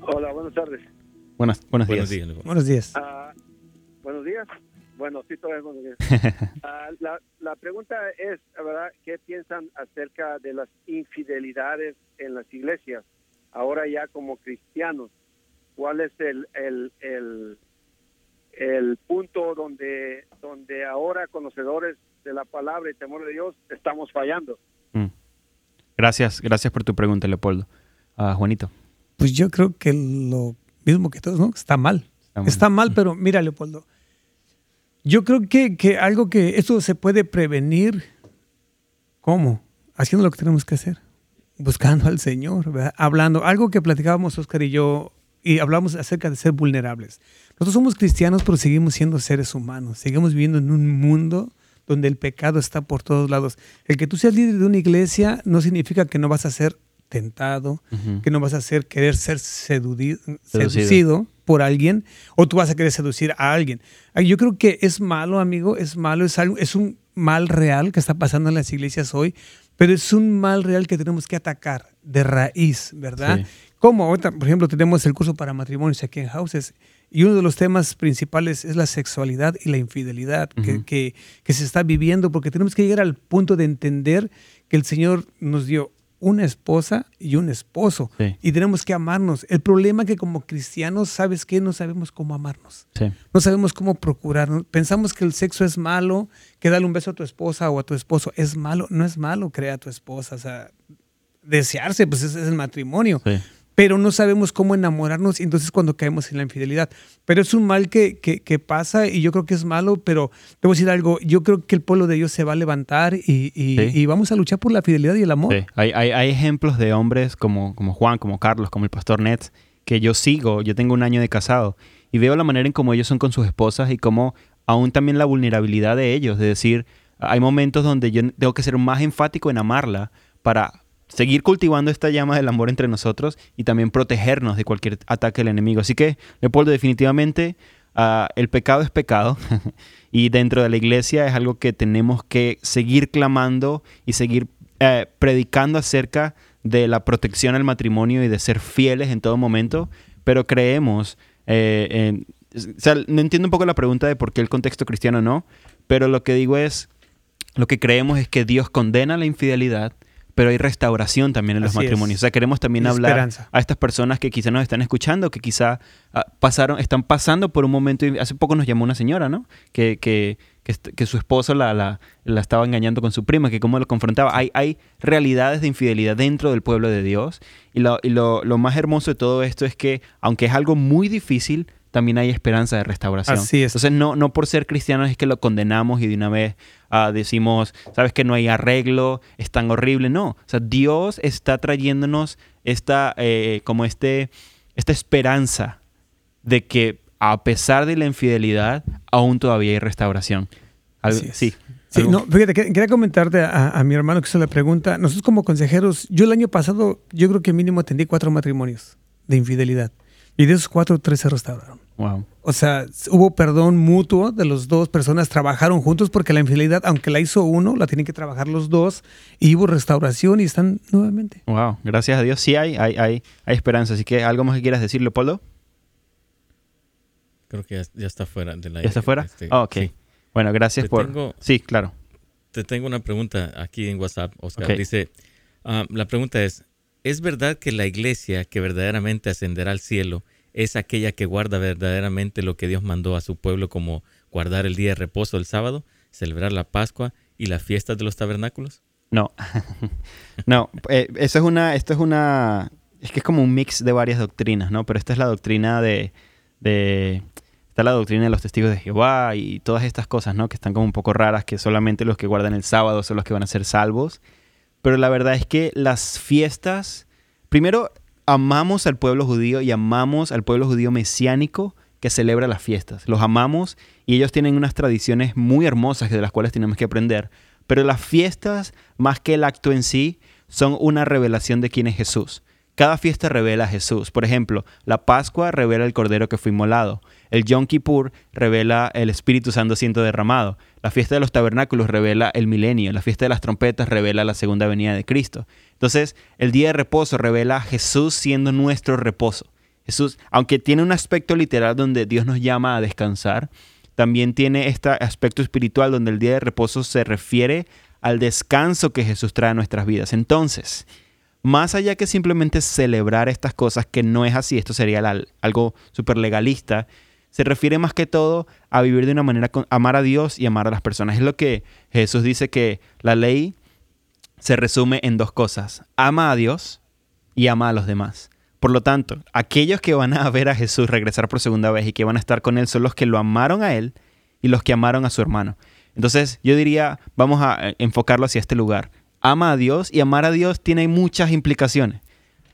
Hola, buenas tardes. Buenas, buenos, días. buenos días. Uh, buenos días. Bueno, sí, todavía buenos días. uh, la, la, pregunta es, ¿verdad? ¿Qué piensan acerca de las infidelidades en las iglesias? Ahora ya como cristianos, ¿cuál es el, el, el, el punto donde, donde ahora conocedores de la palabra y temor de Dios estamos fallando? Mm. Gracias, gracias por tu pregunta, Leopoldo. Uh, Juanito. Pues yo creo que lo mismo que todos, ¿no? Está mal. Está mal, pero mira, Leopoldo. Yo creo que, que algo que esto se puede prevenir. ¿Cómo? Haciendo lo que tenemos que hacer. Buscando al Señor, ¿verdad? hablando. Algo que platicábamos Oscar y yo y hablamos acerca de ser vulnerables. Nosotros somos cristianos, pero seguimos siendo seres humanos. Seguimos viviendo en un mundo donde el pecado está por todos lados. El que tú seas líder de una iglesia no significa que no vas a ser tentado, que no vas a ser querer ser seducido. por alguien o tú vas a querer seducir a alguien. Yo creo que es malo, amigo, es malo, es algo, es un mal real que está pasando en las iglesias hoy, pero es un mal real que tenemos que atacar de raíz, ¿verdad? Como, por ejemplo, tenemos el curso para matrimonios aquí en Houses y uno de los temas principales es la sexualidad y la infidelidad que, que, se está viviendo, porque tenemos que llegar al punto de entender que el Señor nos dio una esposa y un esposo y tenemos que amarnos. El problema es que como cristianos, ¿sabes qué? No sabemos cómo amarnos. No sabemos cómo procurarnos. Pensamos que el sexo es malo, que darle un beso a tu esposa o a tu esposo es malo. No es malo crear a tu esposa. O sea, desearse, pues ese es el matrimonio pero no sabemos cómo enamorarnos y entonces cuando caemos en la infidelidad. Pero es un mal que, que, pasa y yo creo que es malo, pero a decir algo, yo creo que el pueblo de Dios se va a levantar y, y, vamos a luchar por la fidelidad y el amor. Hay, hay, hay, ejemplos de hombres como, como Juan, como Carlos, como el pastor Nets, que yo sigo, yo tengo un año de casado y veo la manera en cómo ellos son con sus esposas y cómo aún también la vulnerabilidad de ellos, de decir, hay momentos donde yo tengo que ser más enfático en amarla para seguir cultivando esta llama del amor entre nosotros y también protegernos de cualquier ataque del enemigo. Así que, Leopoldo, definitivamente ah, el pecado es pecado y dentro de la iglesia es algo que tenemos que seguir clamando y seguir eh, predicando acerca de la protección al matrimonio y de ser fieles en todo momento, pero creemos, eh, no entiendo un poco la pregunta de por qué el contexto cristiano no, pero lo que digo es, lo que creemos es que Dios condena la infidelidad, pero hay restauración también en los matrimonios. O sea, queremos también hablar a estas personas que quizá nos están escuchando, que quizá ah, pasaron, están pasando por un momento, y hace poco nos llamó una señora, ¿no? Que, que, que, su esposo la, la, la, estaba engañando con su prima, que cómo lo confrontaba. Hay, hay realidades de infidelidad dentro del pueblo de Dios. Y, lo, y lo, lo más hermoso de todo esto es que, aunque es algo muy difícil, también hay esperanza de restauración. Así es. Entonces, no, no por ser cristianos es que lo condenamos y de una vez ah, decimos, sabes que no hay arreglo, es tan horrible. No, o sea, Dios está trayéndonos esta, eh, como este, esta esperanza de que a pesar de la infidelidad, aún todavía hay restauración. sí. Sí, no, fíjate, quería comentarte a, a, mi hermano que hizo la pregunta. Nosotros como consejeros, yo el año pasado, yo creo que mínimo atendí cuatro matrimonios de infidelidad. Y de esos cuatro, tres se restauraron. Wow. O sea, hubo perdón mutuo de los dos personas, trabajaron juntos porque la infidelidad, aunque la hizo uno, la tienen que trabajar los dos y hubo restauración y están nuevamente. Wow, gracias a Dios sí hay, hay, hay, hay esperanza. Así que, ¿algo más que quieras decir, Leopoldo? Creo que ya, está fuera de la... ¿Ya está fuera? Este, ah, ok. Bueno, gracias por... sí, claro. Te tengo una pregunta aquí en WhatsApp, Oscar. Dice, ah, la pregunta es, ¿es verdad que la iglesia que verdaderamente ascenderá al cielo es aquella que guarda verdaderamente lo que Dios mandó a su pueblo como guardar el día de reposo el sábado, celebrar la Pascua y las fiestas de los tabernáculos? No, no, eh, es una, esto es una, es que es como un mix de varias doctrinas, ¿no? Pero esta es la doctrina de, de está la doctrina de los testigos de Jehová y todas estas cosas, ¿no? Que están como un poco raras, que solamente los que guardan el sábado son los que van a ser salvos. Pero la verdad es que las fiestas, primero amamos al pueblo judío y amamos al pueblo judío mesiánico que celebra las fiestas. Los amamos y ellos tienen unas tradiciones muy hermosas de las cuales tenemos que aprender. Pero las fiestas, más que el acto en sí, son una revelación de quién es Jesús. Cada fiesta revela a Jesús. Por ejemplo, la Pascua revela el Cordero que fue inmolado. El Yom Kippur revela el Espíritu Santo siendo derramado. La fiesta de los tabernáculos revela el milenio. La fiesta de las trompetas revela la segunda venida de Cristo. Entonces, el día de reposo revela a Jesús siendo nuestro reposo. Jesús, aunque tiene un aspecto literal donde Dios nos llama a descansar, también tiene este aspecto espiritual donde el día de reposo se refiere al descanso que Jesús trae a nuestras vidas. Entonces, más allá que simplemente celebrar estas cosas, que no es así, esto sería algo súper legalista, se refiere más que todo a vivir de una manera, con, amar a Dios y amar a las personas. Es lo que Jesús dice que la ley se resume en dos cosas, ama a Dios y ama a los demás. Por lo tanto, aquellos que van a ver a Jesús regresar por segunda vez y que van a estar con Él son los que lo amaron a Él y los que amaron a su hermano. Entonces, yo diría, vamos a eh, enfocarlo hacia este lugar ama a Dios y amar a Dios tiene muchas implicaciones.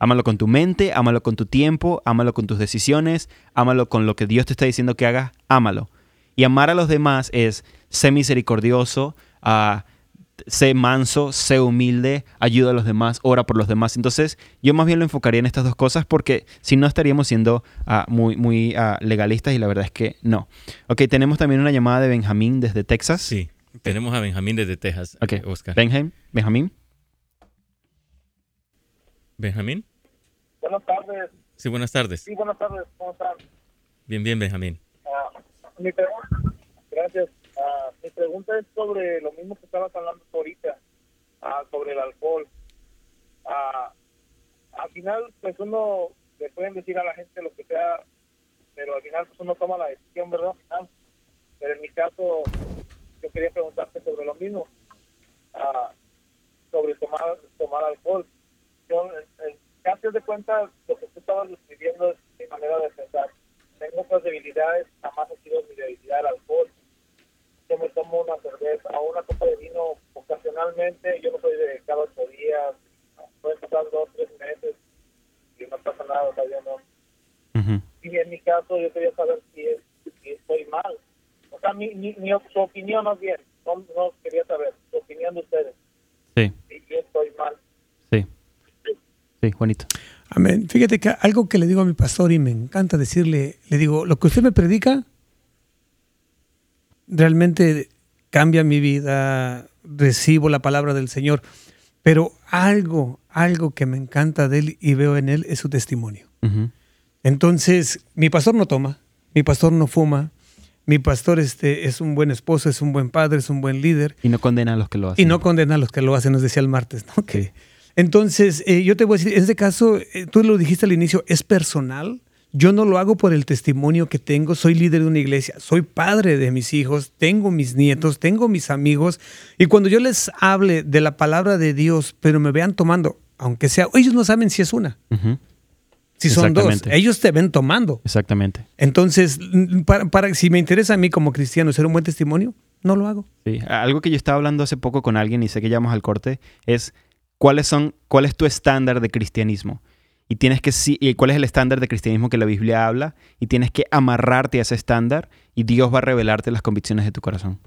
Ámalo con tu mente, ámalo con tu tiempo, ámalo con tus decisiones, ámalo con lo que Dios te está diciendo que hagas, ámalo. Y amar a los demás es ser misericordioso, uh, sé manso, sé humilde, ayuda a los demás, ora por los demás. Entonces, yo más bien lo enfocaría en estas dos cosas porque si no estaríamos siendo ah, muy, muy ah, legalistas y la verdad es que no. Ok, tenemos también una llamada de Benjamín desde Texas. Sí. Tenemos a Benjamín desde Texas. Ok, Oscar. Benjamín. Benjamín. Benjamín. Buenas tardes. Sí, buenas tardes. Sí, buenas tardes. ¿Cómo están? Bien, bien, Benjamín. Uh, mi pregunta, gracias. Uh, mi pregunta es sobre lo mismo que estabas hablando ahorita, uh, sobre el alcohol. al final, pues uno le pueden decir a la gente lo que sea, pero al final pues uno toma la decisión, ¿verdad? Pero en mi caso, yo quería preguntarte sobre lo mismo, sobre tomar, tomar alcohol. De cuenta, lo que tú estabas describiendo es mi manera de pensar. Tengo otras debilidades, jamás ha sido mi debilidad el alcohol. Yo me tomo una cerveza o una copa de vino ocasionalmente, yo no soy de cada ocho días, puede pasar dos, tres meses y no pasa nada, todavía no. Y en mi caso, yo quería saber si, es, si estoy mal o sea, mi, mi, mi su opinión más bien, no, no, quería saber, su opinión de ustedes. Sí. Si yo estoy mal. Sí. Juanito. Amén. Fíjate que algo que le digo a mi pastor y me encanta decirle, le digo, lo que usted me predica realmente cambia mi vida, recibo la palabra del Señor, pero algo, algo que me encanta de él y veo en él es su testimonio. Entonces, mi pastor no toma, mi pastor no fuma, mi pastor este, es un buen esposo, es un buen padre, es un buen líder. Y no condena a los que lo hacen. Y no condena a los que lo hacen, nos decía el martes, ¿no? Que, entonces, eh, yo te voy a decir, en este caso, eh, tú lo dijiste al inicio, es personal. Yo no lo hago por el testimonio que tengo, soy líder de una iglesia, soy padre de mis hijos, tengo mis nietos, tengo mis amigos, y cuando yo les hable de la palabra de Dios, pero me vean tomando, aunque sea, ellos no saben si es una. Si son dos, ellos te ven tomando. Exactamente. Entonces, para, si me interesa a mí como cristiano ser un buen testimonio, no lo hago. Sí, algo que yo estaba hablando hace poco con alguien y sé que llamamos al corte es cuáles son, cuál es tu estándar de cristianismo. Y tienes que y cuál es el estándar de cristianismo que la Biblia habla y tienes que amarrarte a ese estándar y Dios va a revelarte las convicciones de tu corazón.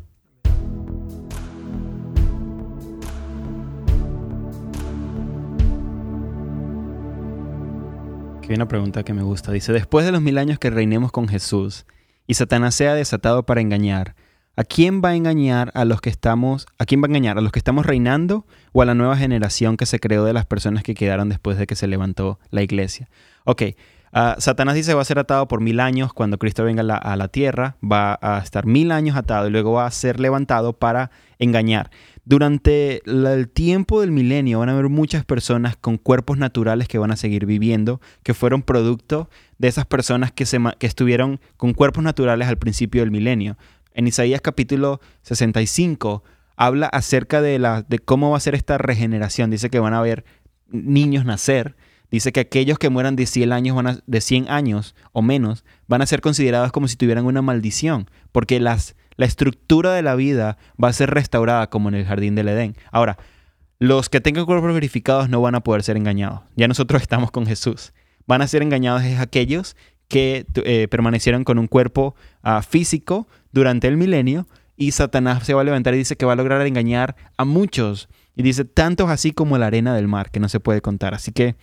Que hay una pregunta que me gusta. Dice, después de los mil años que reinemos con Jesús y Satanás sea desatado para engañar, ¿a quién va a engañar a los que estamos, a quién va a engañar? ¿A los que estamos reinando o a la nueva generación que se creó de las personas que quedaron después de que se levantó la iglesia? Ok, Ah, Satanás dice va a ser atado por mil años cuando Cristo venga a la, tierra, va a estar mil años atado y luego va a ser levantado para engañar. Durante el tiempo del milenio van a haber muchas personas con cuerpos naturales que van a seguir viviendo, que fueron producto de esas personas que, se, que estuvieron con cuerpos naturales al principio del milenio. En Isaías capítulo 65 habla acerca de, la, de cómo va a ser esta regeneración. Dice que van a haber niños nacer Dice que aquellos que mueran de 100 años, van de 100 años o menos van a ser considerados como si tuvieran una maldición, porque las, la estructura de la vida va a ser restaurada como en el jardín del Edén. Ahora, los que tengan cuerpos verificados no van a poder ser engañados. Ya nosotros estamos con Jesús. Van a ser engañados es aquellos que eh, permanecieron con un cuerpo ah, físico durante el milenio y Satanás se va a levantar y dice que va a lograr engañar a muchos. Y dice, tantos así como la arena del mar, que no se puede contar. Así que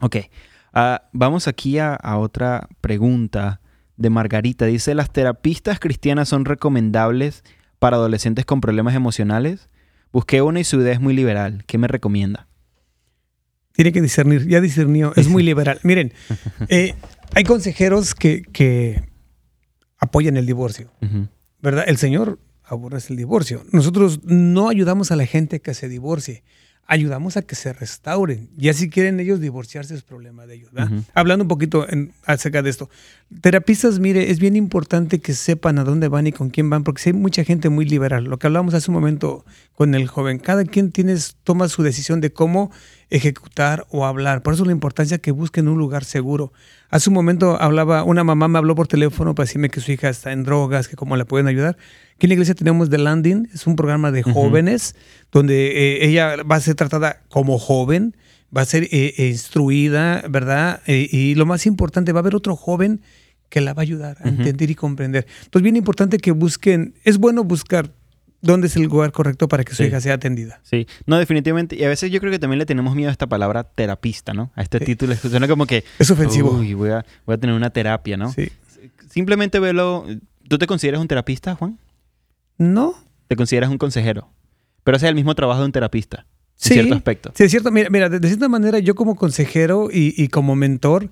Ok, ah, vamos aquí a, otra pregunta de Margarita. Dice, ¿las terapistas cristianas son recomendables para adolescentes con problemas emocionales? Busqué una y su idea es muy liberal. ¿Qué me recomienda? Tiene que discernir, ya discernió, es muy liberal. Miren, eh, hay consejeros que, apoyan el divorcio, ¿verdad? El Señor aborrece el divorcio. Nosotros no ayudamos a la gente que se divorcie ayudamos a que se restauren. Ya si quieren ellos divorciarse es problema de ellos. Hablando un poquito acerca de esto. Terapistas, mire, es bien importante que sepan a dónde van y con quién van, porque hay mucha gente muy liberal. Lo que hablamos hace un momento con el joven, cada quien tiene, toma su decisión de cómo ejecutar o hablar. Por eso la importancia que busquen un lugar seguro. Hace un momento hablaba, una mamá me habló por teléfono para decirme que su hija está en drogas, que cómo la pueden ayudar. Aquí en la iglesia tenemos The Landing, es un programa de jóvenes donde eh, ella va a ser tratada como joven, va a ser eh, eh, instruida, ¿verdad? y lo más importante, va a haber otro joven que la va a ayudar a entender y comprender. Entonces, bien importante que busquen, es bueno buscar dónde es el lugar correcto para que su hija sea atendida. Sí, no, definitivamente. Y a veces yo creo que también le tenemos miedo a esta palabra terapista, ¿no? A este título. Suena como que... Es ofensivo. Uy, voy a, voy a tener una terapia, ¿no? Sí. Simplemente velo... ¿Tú te consideras un terapista, Juan? No. ¿Te consideras un consejero? Pero hace el mismo trabajo de un terapista. En cierto aspecto. Sí, es cierto. Mira, mira de, cierta manera, yo como consejero y, y como mentor,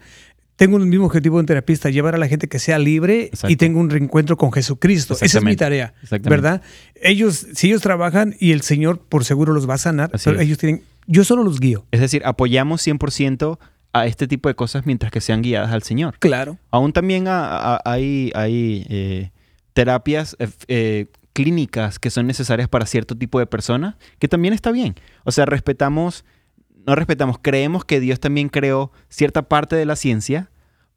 tengo el mismo objetivo de un terapista, llevar a la gente que sea libre y tenga un reencuentro con Jesucristo. Esa es mi tarea, ¿verdad? Ellos, si ellos trabajan y el Señor por seguro los va a sanar, pero ellos tienen, yo solo los guío. Es decir, apoyamos 100% a este tipo de cosas mientras que sean guiadas al Señor. Claro. Aún también hay, hay eh, terapias eh, eh, clínicas que son necesarias para cierto tipo de personas, que también está bien. O sea, respetamos no respetamos, creemos que Dios también creó cierta parte de la ciencia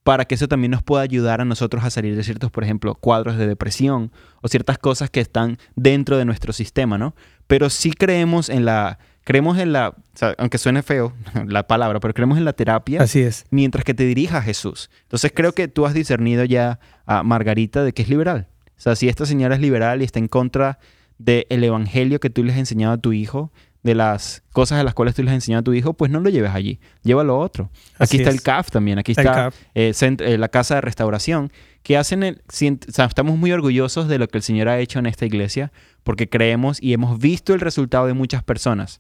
para que eso también nos pueda ayudar a nosotros a salir de ciertos, por ejemplo, cuadros de depresión o ciertas cosas que están dentro de nuestro sistema, ¿no? Pero sí creemos en la, creemos en la, aunque suene feo la palabra, pero creemos en la terapia. Así es. Mientras que te dirija a Jesús. Entonces creo que tú has discernido ya a Margarita de que es liberal. O sea, si esta señora es liberal y está en contra del evangelio que tú le has enseñado a tu hijo, de las cosas a las cuales tú les has enseñado a tu hijo, pues no lo lleves allí, llévalo a otro. Aquí está el CAF también, aquí está, eh, eh, la Casa de Restauración, que hacen el, estamos muy orgullosos de lo que el Señor ha hecho en esta iglesia, porque creemos y hemos visto el resultado de muchas personas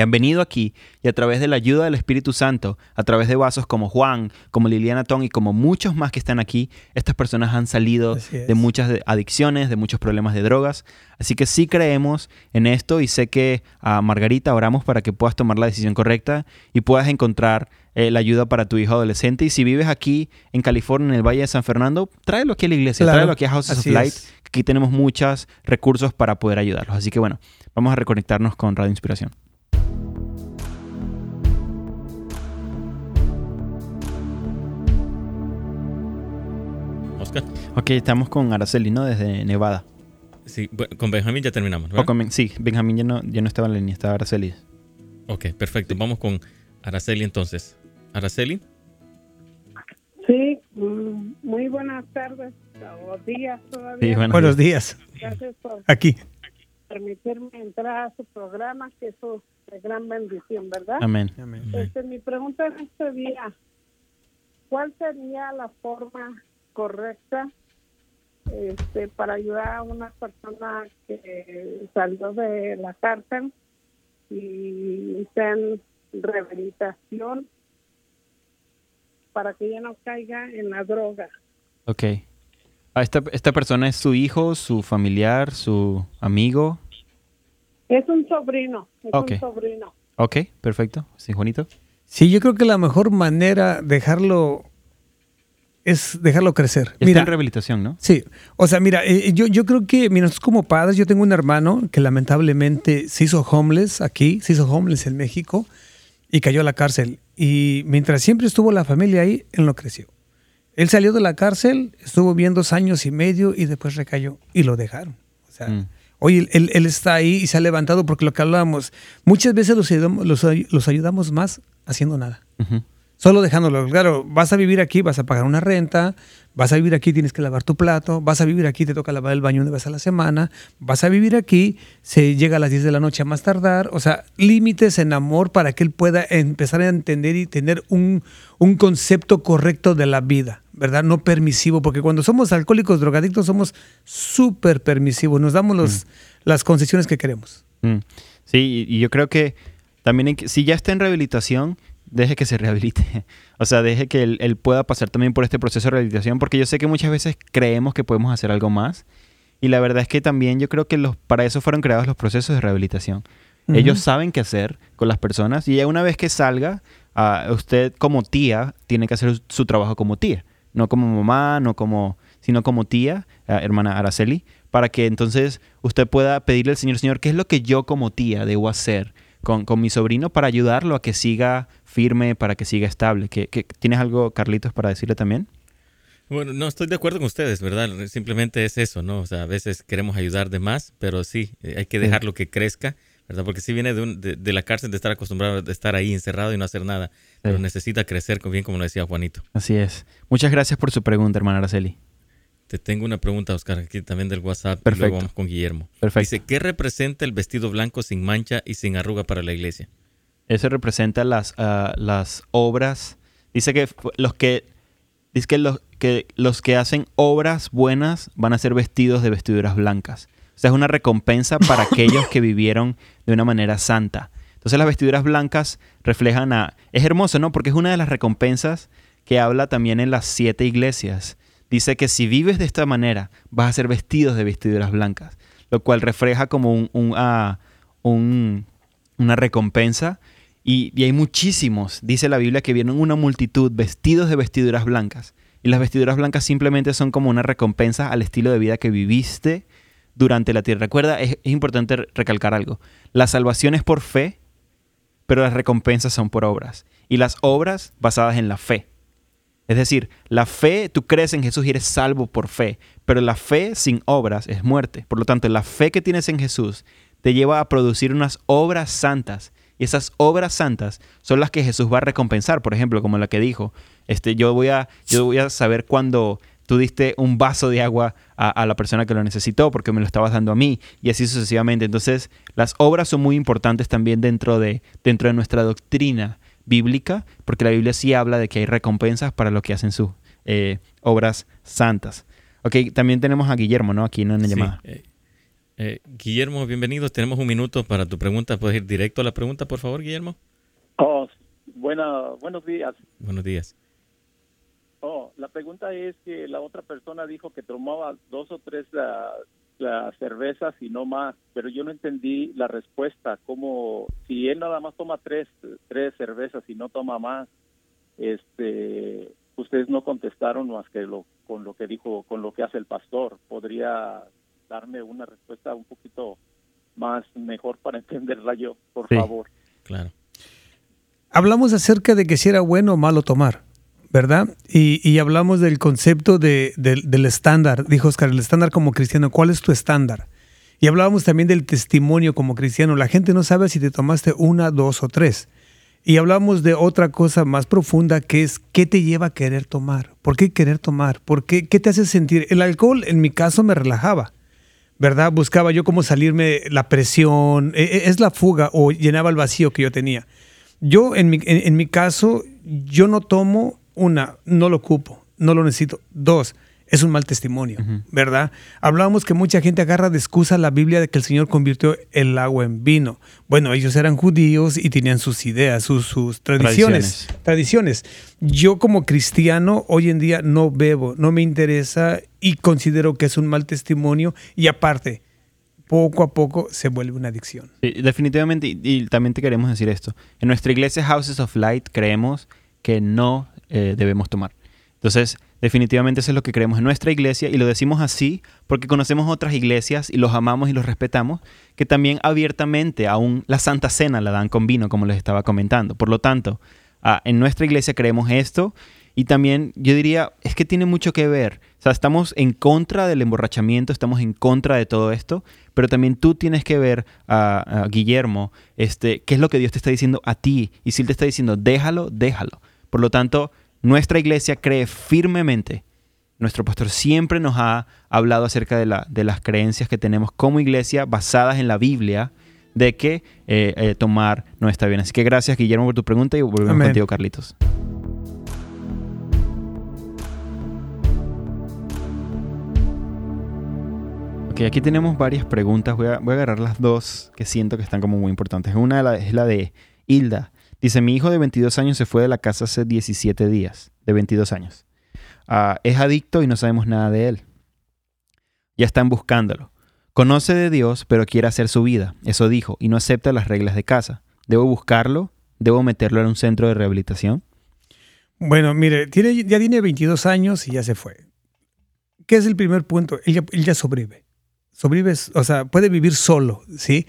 que han venido aquí y a través de la ayuda del Espíritu Santo, a través de vasos como Juan, como Liliana Tong y como muchos más que están aquí, estas personas han salido de muchas adicciones, de muchos problemas de drogas. Así que sí creemos en esto y sé que a Margarita oramos para que puedas tomar la decisión correcta y puedas encontrar eh, la ayuda para tu hijo adolescente. Y si vives aquí en California, en el Valle de San Fernando, tráelo aquí a la iglesia, tráelo aquí a House of Light. Aquí tenemos muchos recursos para poder ayudarlos. Así que bueno, vamos a reconectarnos con Radio Inspiración. Ok, estamos con Araceli, ¿no? Desde Nevada. Sí, con Benjamín ya terminamos. sí, Benjamín ya no, ya no estaba en la línea, estaba Araceli. Ok, perfecto. Vamos con Araceli entonces. Araceli. Sí, mm, muy buenas tardes o días todavía. buenos, días. Gracias por Aquí. Permitirme entrar a su programa, que eso es gran bendición, ¿verdad? Amén. Este, mi pregunta en este día, ¿cuál sería la forma correcta este, para ayudar a una persona que salió de la cárcel y está en rehabilitación para que ya no caiga en la droga? Ok. Ah, esta, ¿Esta persona es su hijo, su familiar, su amigo? Es un sobrino, es un sobrino. Ok, perfecto. ¿Sí, Juanito? Sí, yo creo que la mejor manera dejarlo es dejarlo crecer. Está mira, en rehabilitación, ¿no? Sí. O sea, mira, eh, yo, yo creo que, mira, nosotros como padres, yo tengo un hermano que lamentablemente se hizo homeless aquí, se hizo homeless en México y cayó a la cárcel. Y mientras siempre estuvo la familia ahí, él no creció. Él salió de la cárcel, estuvo bien dos años y medio y después recayó y lo dejaron. O sea, mm. hoy él, él, está ahí y se ha levantado porque lo que hablábamos, muchas veces los ayudamos, los, ayudamos más haciendo nada. Solo dejándolo. Claro, vas a vivir aquí, vas a pagar una renta, vas a vivir aquí, tienes que lavar tu plato, vas a vivir aquí, te toca lavar el baño una vez a la semana, vas a vivir aquí, se llega a las 10 de la noche a más tardar. O sea, límites en amor para que él pueda empezar a entender y tener un, un concepto correcto de la vida, ¿verdad? No permisivo, porque cuando somos alcohólicos, drogadictos, somos súper permisivos, nos damos los, mm. las concesiones que queremos. Mm. Sí, y yo creo que también si ya está en rehabilitación, deje que se rehabilite. O sea, deje que él, pueda pasar también por este proceso de rehabilitación, porque yo sé que muchas veces creemos que podemos hacer algo más. Y la verdad es que también yo creo que los, para eso fueron creados los procesos de rehabilitación. Ellos saben qué hacer con las personas y ya una vez que salga, uh, usted como tía tiene que hacer su trabajo como tía. No como mamá, no como, sino como tía, uh, hermana Araceli, para que entonces usted pueda pedirle al Señor, Señor, ¿qué es lo que yo como tía debo hacer con, con mi sobrino para ayudarlo a que siga firme, para que siga estable. ¿Qué, tienes algo, Carlitos, para decirle también? Bueno, no estoy de acuerdo con ustedes, ¿verdad? Simplemente es eso, ¿no? O sea, a veces queremos ayudar de más, pero sí, eh, hay que dejarlo que crezca, ¿verdad? Porque si viene de, de, la cárcel de estar acostumbrado a estar ahí encerrado y no hacer nada, pero necesita crecer, bien como lo decía Juanito. Así es. Muchas gracias por su pregunta, hermana Araceli. Te tengo una pregunta, Oscar, aquí también del WhatsApp. Perfecto. Y luego vamos con Guillermo. Perfecto. Dice, ¿qué representa el vestido blanco sin mancha y sin arruga para la iglesia? Eso representa las, ah, las obras. Dice que los que dice que los, que los que hacen obras buenas van a ser vestidos de vestiduras blancas. O sea, es una recompensa para aquellos que vivieron de una manera santa. Entonces las vestiduras blancas reflejan a... Es hermoso, ¿no? Porque es una de las recompensas que habla también en las siete iglesias dice que si vives de esta manera, vas a ser vestidos de vestiduras blancas, lo cual refleja como un, ah, una recompensa. Y, hay muchísimos, dice la Biblia, que vienen una multitud vestidos de vestiduras blancas. Y las vestiduras blancas simplemente son como una recompensa al estilo de vida que viviste durante la tierra. Recuerda, es, es importante recalcar algo. La salvación es por fe, pero las recompensas son por obras. Y las obras basadas en la fe. Es decir, la fe, tú crees en Jesús y eres salvo por fe, pero la fe sin obras es muerte. Por lo tanto, la fe que tienes en Jesús te lleva a producir unas obras santas. Y esas obras santas son las que Jesús va a recompensar. Por ejemplo, como la que dijo, este, yo, voy a, yo voy a saber cuando tú diste un vaso de agua a, a, la persona que lo necesitó porque me lo estabas dando a mí y así sucesivamente. Entonces, las obras son muy importantes también dentro de, dentro de nuestra doctrina bíblica, porque la Biblia sí habla de que hay recompensas para los que hacen sus eh, obras santas. Ok, también tenemos a Guillermo, ¿no? Aquí en la llamada. Eh, eh, Guillermo, bienvenido. Tenemos un minuto para tu pregunta. ¿Puedes ir directo a la pregunta, por favor, Guillermo? Oh, buena, buenos días. Buenos días. Oh, la pregunta es que la otra persona dijo que tomaba dos o tres uh, las cervezas y no más, pero yo no entendí la respuesta, como si él nada más toma tres, tres cervezas y no toma más, este, ustedes no contestaron más que lo, con lo que dijo, con lo que hace el pastor. ¿Podría darme una respuesta un poquito más mejor para entenderla yo, por favor? Claro. Hablamos acerca de que si era bueno o malo tomar. ¿verdad? Y, hablamos del concepto de, del estándar, dijo Oscar, el estándar como cristiano, ¿cuál es tu estándar? Y hablábamos también del testimonio como cristiano, la gente no sabe si te tomaste una, dos o tres. Y hablamos de otra cosa más profunda que es qué te lleva a querer tomar, por qué querer tomar, por qué, qué te hace sentir. El alcohol en mi caso me relajaba, ¿verdad? Buscaba yo cómo salirme la presión, e, e, es la fuga o llenaba el vacío que yo tenía. Yo en mi, en mi caso, yo no tomo una, no lo ocupo, no lo necesito. Dos, es un mal testimonio, ¿verdad? Hablábamos que mucha gente agarra de excusa la Biblia de que el Señor convirtió el agua en vino. Bueno, ellos eran judíos y tenían sus ideas, sus, sus tradiciones, tradiciones. Yo como cristiano hoy en día no bebo, no me interesa y considero que es un mal testimonio y aparte, poco a poco se vuelve una adicción. definitivamente, y, también te queremos decir esto. En nuestra iglesia Houses of Light creemos que no eh, debemos tomar. Entonces, Definitivamente eso es lo que creemos en nuestra iglesia y lo decimos así porque conocemos otras iglesias y los amamos y los respetamos, que también abiertamente aún la Santa Cena la dan con vino, como les estaba comentando. Por lo tanto, ah, en nuestra iglesia creemos esto y también yo diría, es que tiene mucho que ver. O sea, estamos en contra del emborrachamiento, estamos en contra de todo esto, pero también tú tienes que ver, a Guillermo, este, qué es lo que Dios te está diciendo a ti. Y si Él te está diciendo, déjalo, déjalo. Por lo tanto, nuestra iglesia cree firmemente, nuestro pastor siempre nos ha hablado acerca de, la, de las creencias que tenemos como iglesia basadas en la Biblia, de que eh, eh, tomar no está bien. Así que gracias Guillermo por tu pregunta y volvemos contigo Carlitos. Ok, aquí tenemos varias preguntas. Voy a, voy a, agarrar las dos que siento que están como muy importantes. Una es la de Hilda. Dice, mi hijo de 22 años se fue de la casa hace 17 días, de 22 años. Ah, es adicto y no sabemos nada de él. Ya están buscándolo. Conoce de Dios, pero quiere hacer su vida. Eso dijo, y no acepta las reglas de casa. ¿Debo buscarlo? ¿Debo meterlo en un centro de rehabilitación? Bueno, mire, ya tiene 22 años y ya se fue. ¿Qué es el primer punto? Él ya, él ya sobrevive. Sobrevive, o sea, puede vivir solo, ¿sí?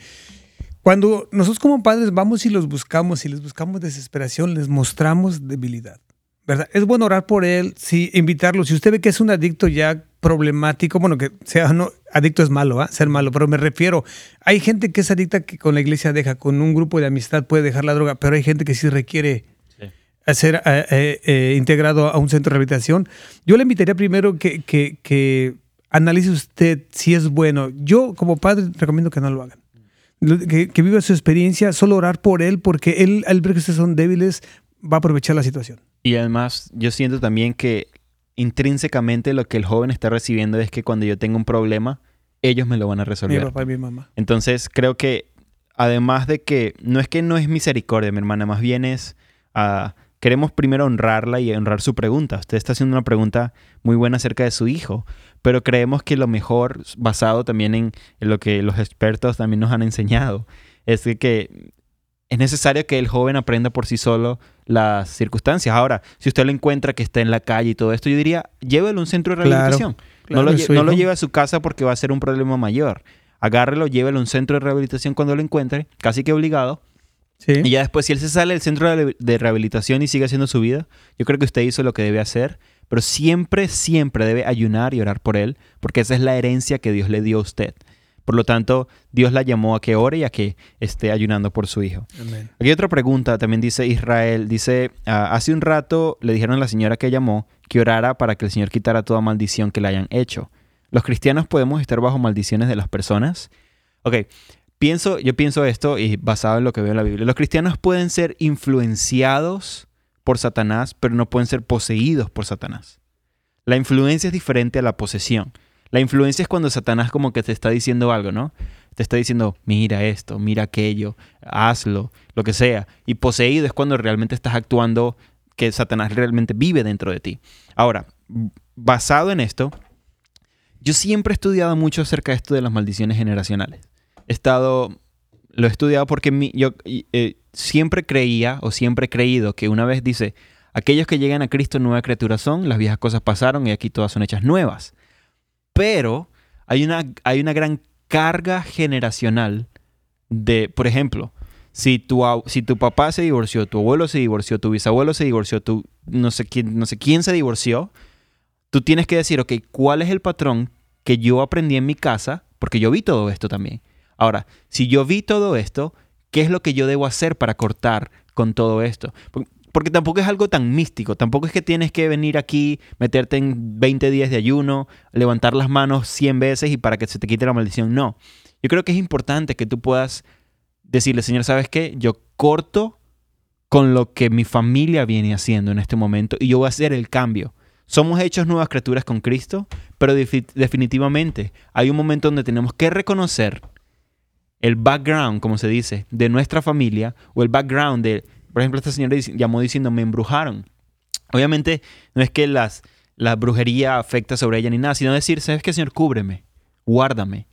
Cuando nosotros como padres vamos y los buscamos y les buscamos desesperación, les mostramos debilidad. ¿verdad? Es bueno orar por él, sí, invitarlo. Si usted ve que es un adicto ya problemático, bueno, que sea no, adicto es malo, ¿ah? ser malo, pero me refiero, hay gente que es adicta que con la iglesia deja, con un grupo de amistad puede dejar la droga, pero hay gente que sí requiere ser eh, eh, eh, integrado a un centro de rehabilitación. Yo le invitaría primero que, que, que analice usted si es bueno. Yo como padre recomiendo que no lo hagan que, viva su experiencia, solo orar por él, porque él, al ver que ustedes son débiles, va a aprovechar la situación. Y además, yo siento también que intrínsecamente lo que el joven está recibiendo es que cuando yo tengo un problema, ellos me lo van a resolver. Mi papá y mi mamá. Entonces, creo que además de que no es que no es misericordia, mi hermana, más bien es uh, queremos primero honrarla y honrar su pregunta. Usted está haciendo una pregunta muy buena acerca de su hijo, pero creemos que lo mejor, basado también en, lo que los expertos también nos han enseñado, es que es necesario que el joven aprenda por sí solo las circunstancias. Ahora, si usted lo encuentra que está en la calle y todo esto, yo diría, llévelo a un centro de rehabilitación. no, lo, no lo lleve a su casa porque va a ser un problema mayor. Agárrelo, llévelo a un centro de rehabilitación cuando lo encuentre, casi que obligado, y ya después, si él se sale del centro de rehabilitación y sigue haciendo su vida, yo creo que usted hizo lo que debe hacer, pero siempre, siempre debe ayunar y orar por él, porque esa es la herencia que Dios le dio a usted. Por lo tanto, Dios la llamó a que ore y a que esté ayunando por su hijo. Aquí hay otra pregunta, también dice Israel, dice, ah, hace un rato le dijeron a la señora que llamó que orara para que el Señor quitara toda maldición que le hayan hecho. ¿Los cristianos podemos estar bajo maldiciones de las personas? Ok, pienso, yo pienso esto y basado en lo que veo en la Biblia. Los cristianos pueden ser influenciados por Satanás, pero no pueden ser poseídos por Satanás. La influencia es diferente a la posesión. La influencia es cuando Satanás como que te está diciendo algo, ¿no? Te está diciendo, mira esto, mira aquello, hazlo, lo que sea. Y poseído es cuando realmente estás actuando que Satanás realmente vive dentro de ti. Ahora, basado en esto, yo siempre he estudiado mucho acerca de esto de las maldiciones generacionales he estado, lo he estudiado porque yo eh, siempre creía o siempre he creído que una vez dice, aquellos que llegan a Cristo nueva criatura son, las viejas cosas pasaron y aquí todas son hechas nuevas. Pero hay una, hay una gran carga generacional de, por ejemplo, si tu, si tu papá se divorció, tu abuelo se divorció, tu bisabuelo se divorció, tu, no, sé quién, no sé quién se divorció, tú tienes que decir, ok, ¿cuál es el patrón que yo aprendí en mi casa? Porque yo vi todo esto también. Ahora, si yo vi todo esto, ¿qué es lo que yo debo hacer para cortar con todo esto? Porque tampoco es algo tan místico, tampoco es que tienes que venir aquí, meterte en 20 días de ayuno, levantar las manos 100 veces y para que se te quite la maldición. No, yo creo que es importante que tú puedas decirle, Señor, ¿sabes qué? Yo corto con lo que mi familia viene haciendo en este momento y yo voy a hacer el cambio. Somos hechos nuevas criaturas con Cristo, pero definitivamente hay un momento donde tenemos que reconocer el background, como se dice, de nuestra familia o el background de, por ejemplo, esta señora llamó diciendo, me embrujaron. Obviamente no es que las, la brujería afecta sobre ella ni nada, sino decir, ¿sabes qué, Señor? Cúbreme, guárdame,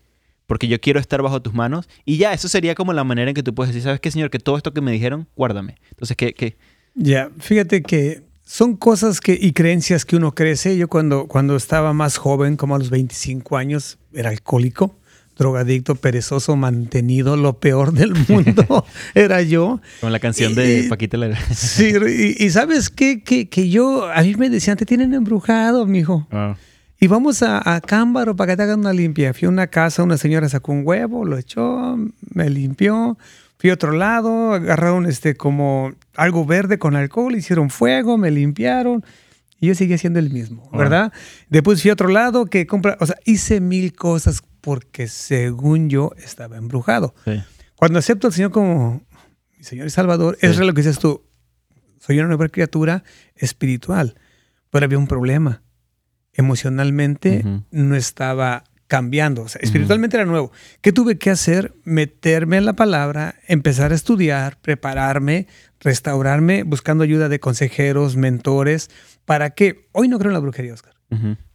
porque yo quiero estar bajo tus manos. Y ya, eso sería como la manera en que tú puedes decir, ¿sabes qué, Señor? Que todo esto que me dijeron, guárdame. Entonces, ¿qué? qué? Ya, fíjate que son cosas que, y creencias que uno crece. Yo cuando, cuando estaba más joven, como a los 25 años, era alcohólico, drogadicto, perezoso, mantenido, lo peor del mundo era yo. Con la canción de Paquita Lara. sí, y, ¿sabes qué? Que, que, yo, a mí me decían, te tienen embrujado, mijo. Ah. Y vamos a, a, Cámbaro para que te hagan una limpia. Fui a una casa, una señora sacó un huevo, lo echó, me limpió. Fui a otro lado, agarraron este como algo verde con alcohol, hicieron fuego, me limpiaron. Y yo seguía siendo el mismo, ah. ¿verdad? Después fui a otro lado que compra, o sea, hice mil cosas porque según yo estaba embrujado. Cuando acepto al Señor como mi Señor y Salvador, es lo que dices tú, soy una nueva criatura espiritual, pero había un problema emocionalmente no estaba cambiando, o sea, espiritualmente era nuevo. ¿Qué tuve que hacer? Meterme en la palabra, empezar a estudiar, prepararme, restaurarme, buscando ayuda de consejeros, mentores, para que hoy no creo en la brujería, Oscar.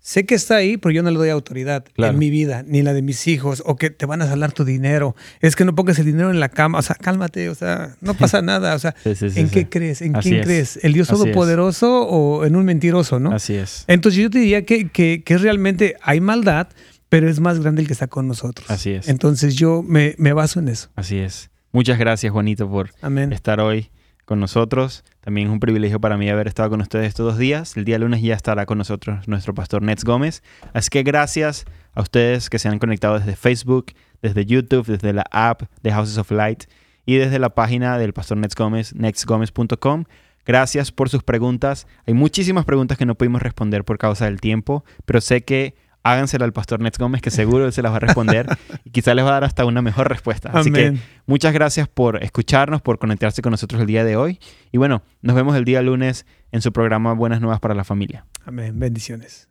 Sé que está ahí, pero yo no le doy autoridad en mi vida, ni la de mis hijos, o que te van a salar tu dinero. Es que no pongas el dinero en la cama, o sea, cálmate, o sea, no pasa nada, o sea, ¿en qué crees? ¿En quién crees? ¿El Dios Todopoderoso o en un mentiroso, no? Así es. Entonces yo te diría que, que, que realmente hay maldad, pero es más grande el que está con nosotros. Así es. Entonces yo me, me baso en eso. Así es. Muchas gracias, Juanito, por estar hoy con nosotros. También es un privilegio para mí haber estado con ustedes estos dos días. El día lunes ya estará con nosotros nuestro pastor Nets Gómez. Así que gracias a ustedes que se han conectado desde Facebook, desde YouTube, desde la app de Houses of Light y desde la página del pastor Nets Gómez, netsgomez.com. Gracias por sus preguntas. Hay muchísimas preguntas que no pudimos responder por causa del tiempo, pero sé que hágansela al pastor Nets Gómez, que seguro él se las va a responder y quizá les va a dar hasta una mejor respuesta. Así que muchas gracias por escucharnos, por conectarse con nosotros el día de hoy. Y bueno, nos vemos el día lunes en su programa Buenas Nuevas para la Familia. Amén. Bendiciones.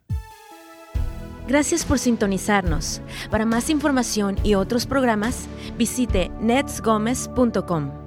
Gracias por sintonizarnos. Para más información y otros programas, visite netsgomez.com.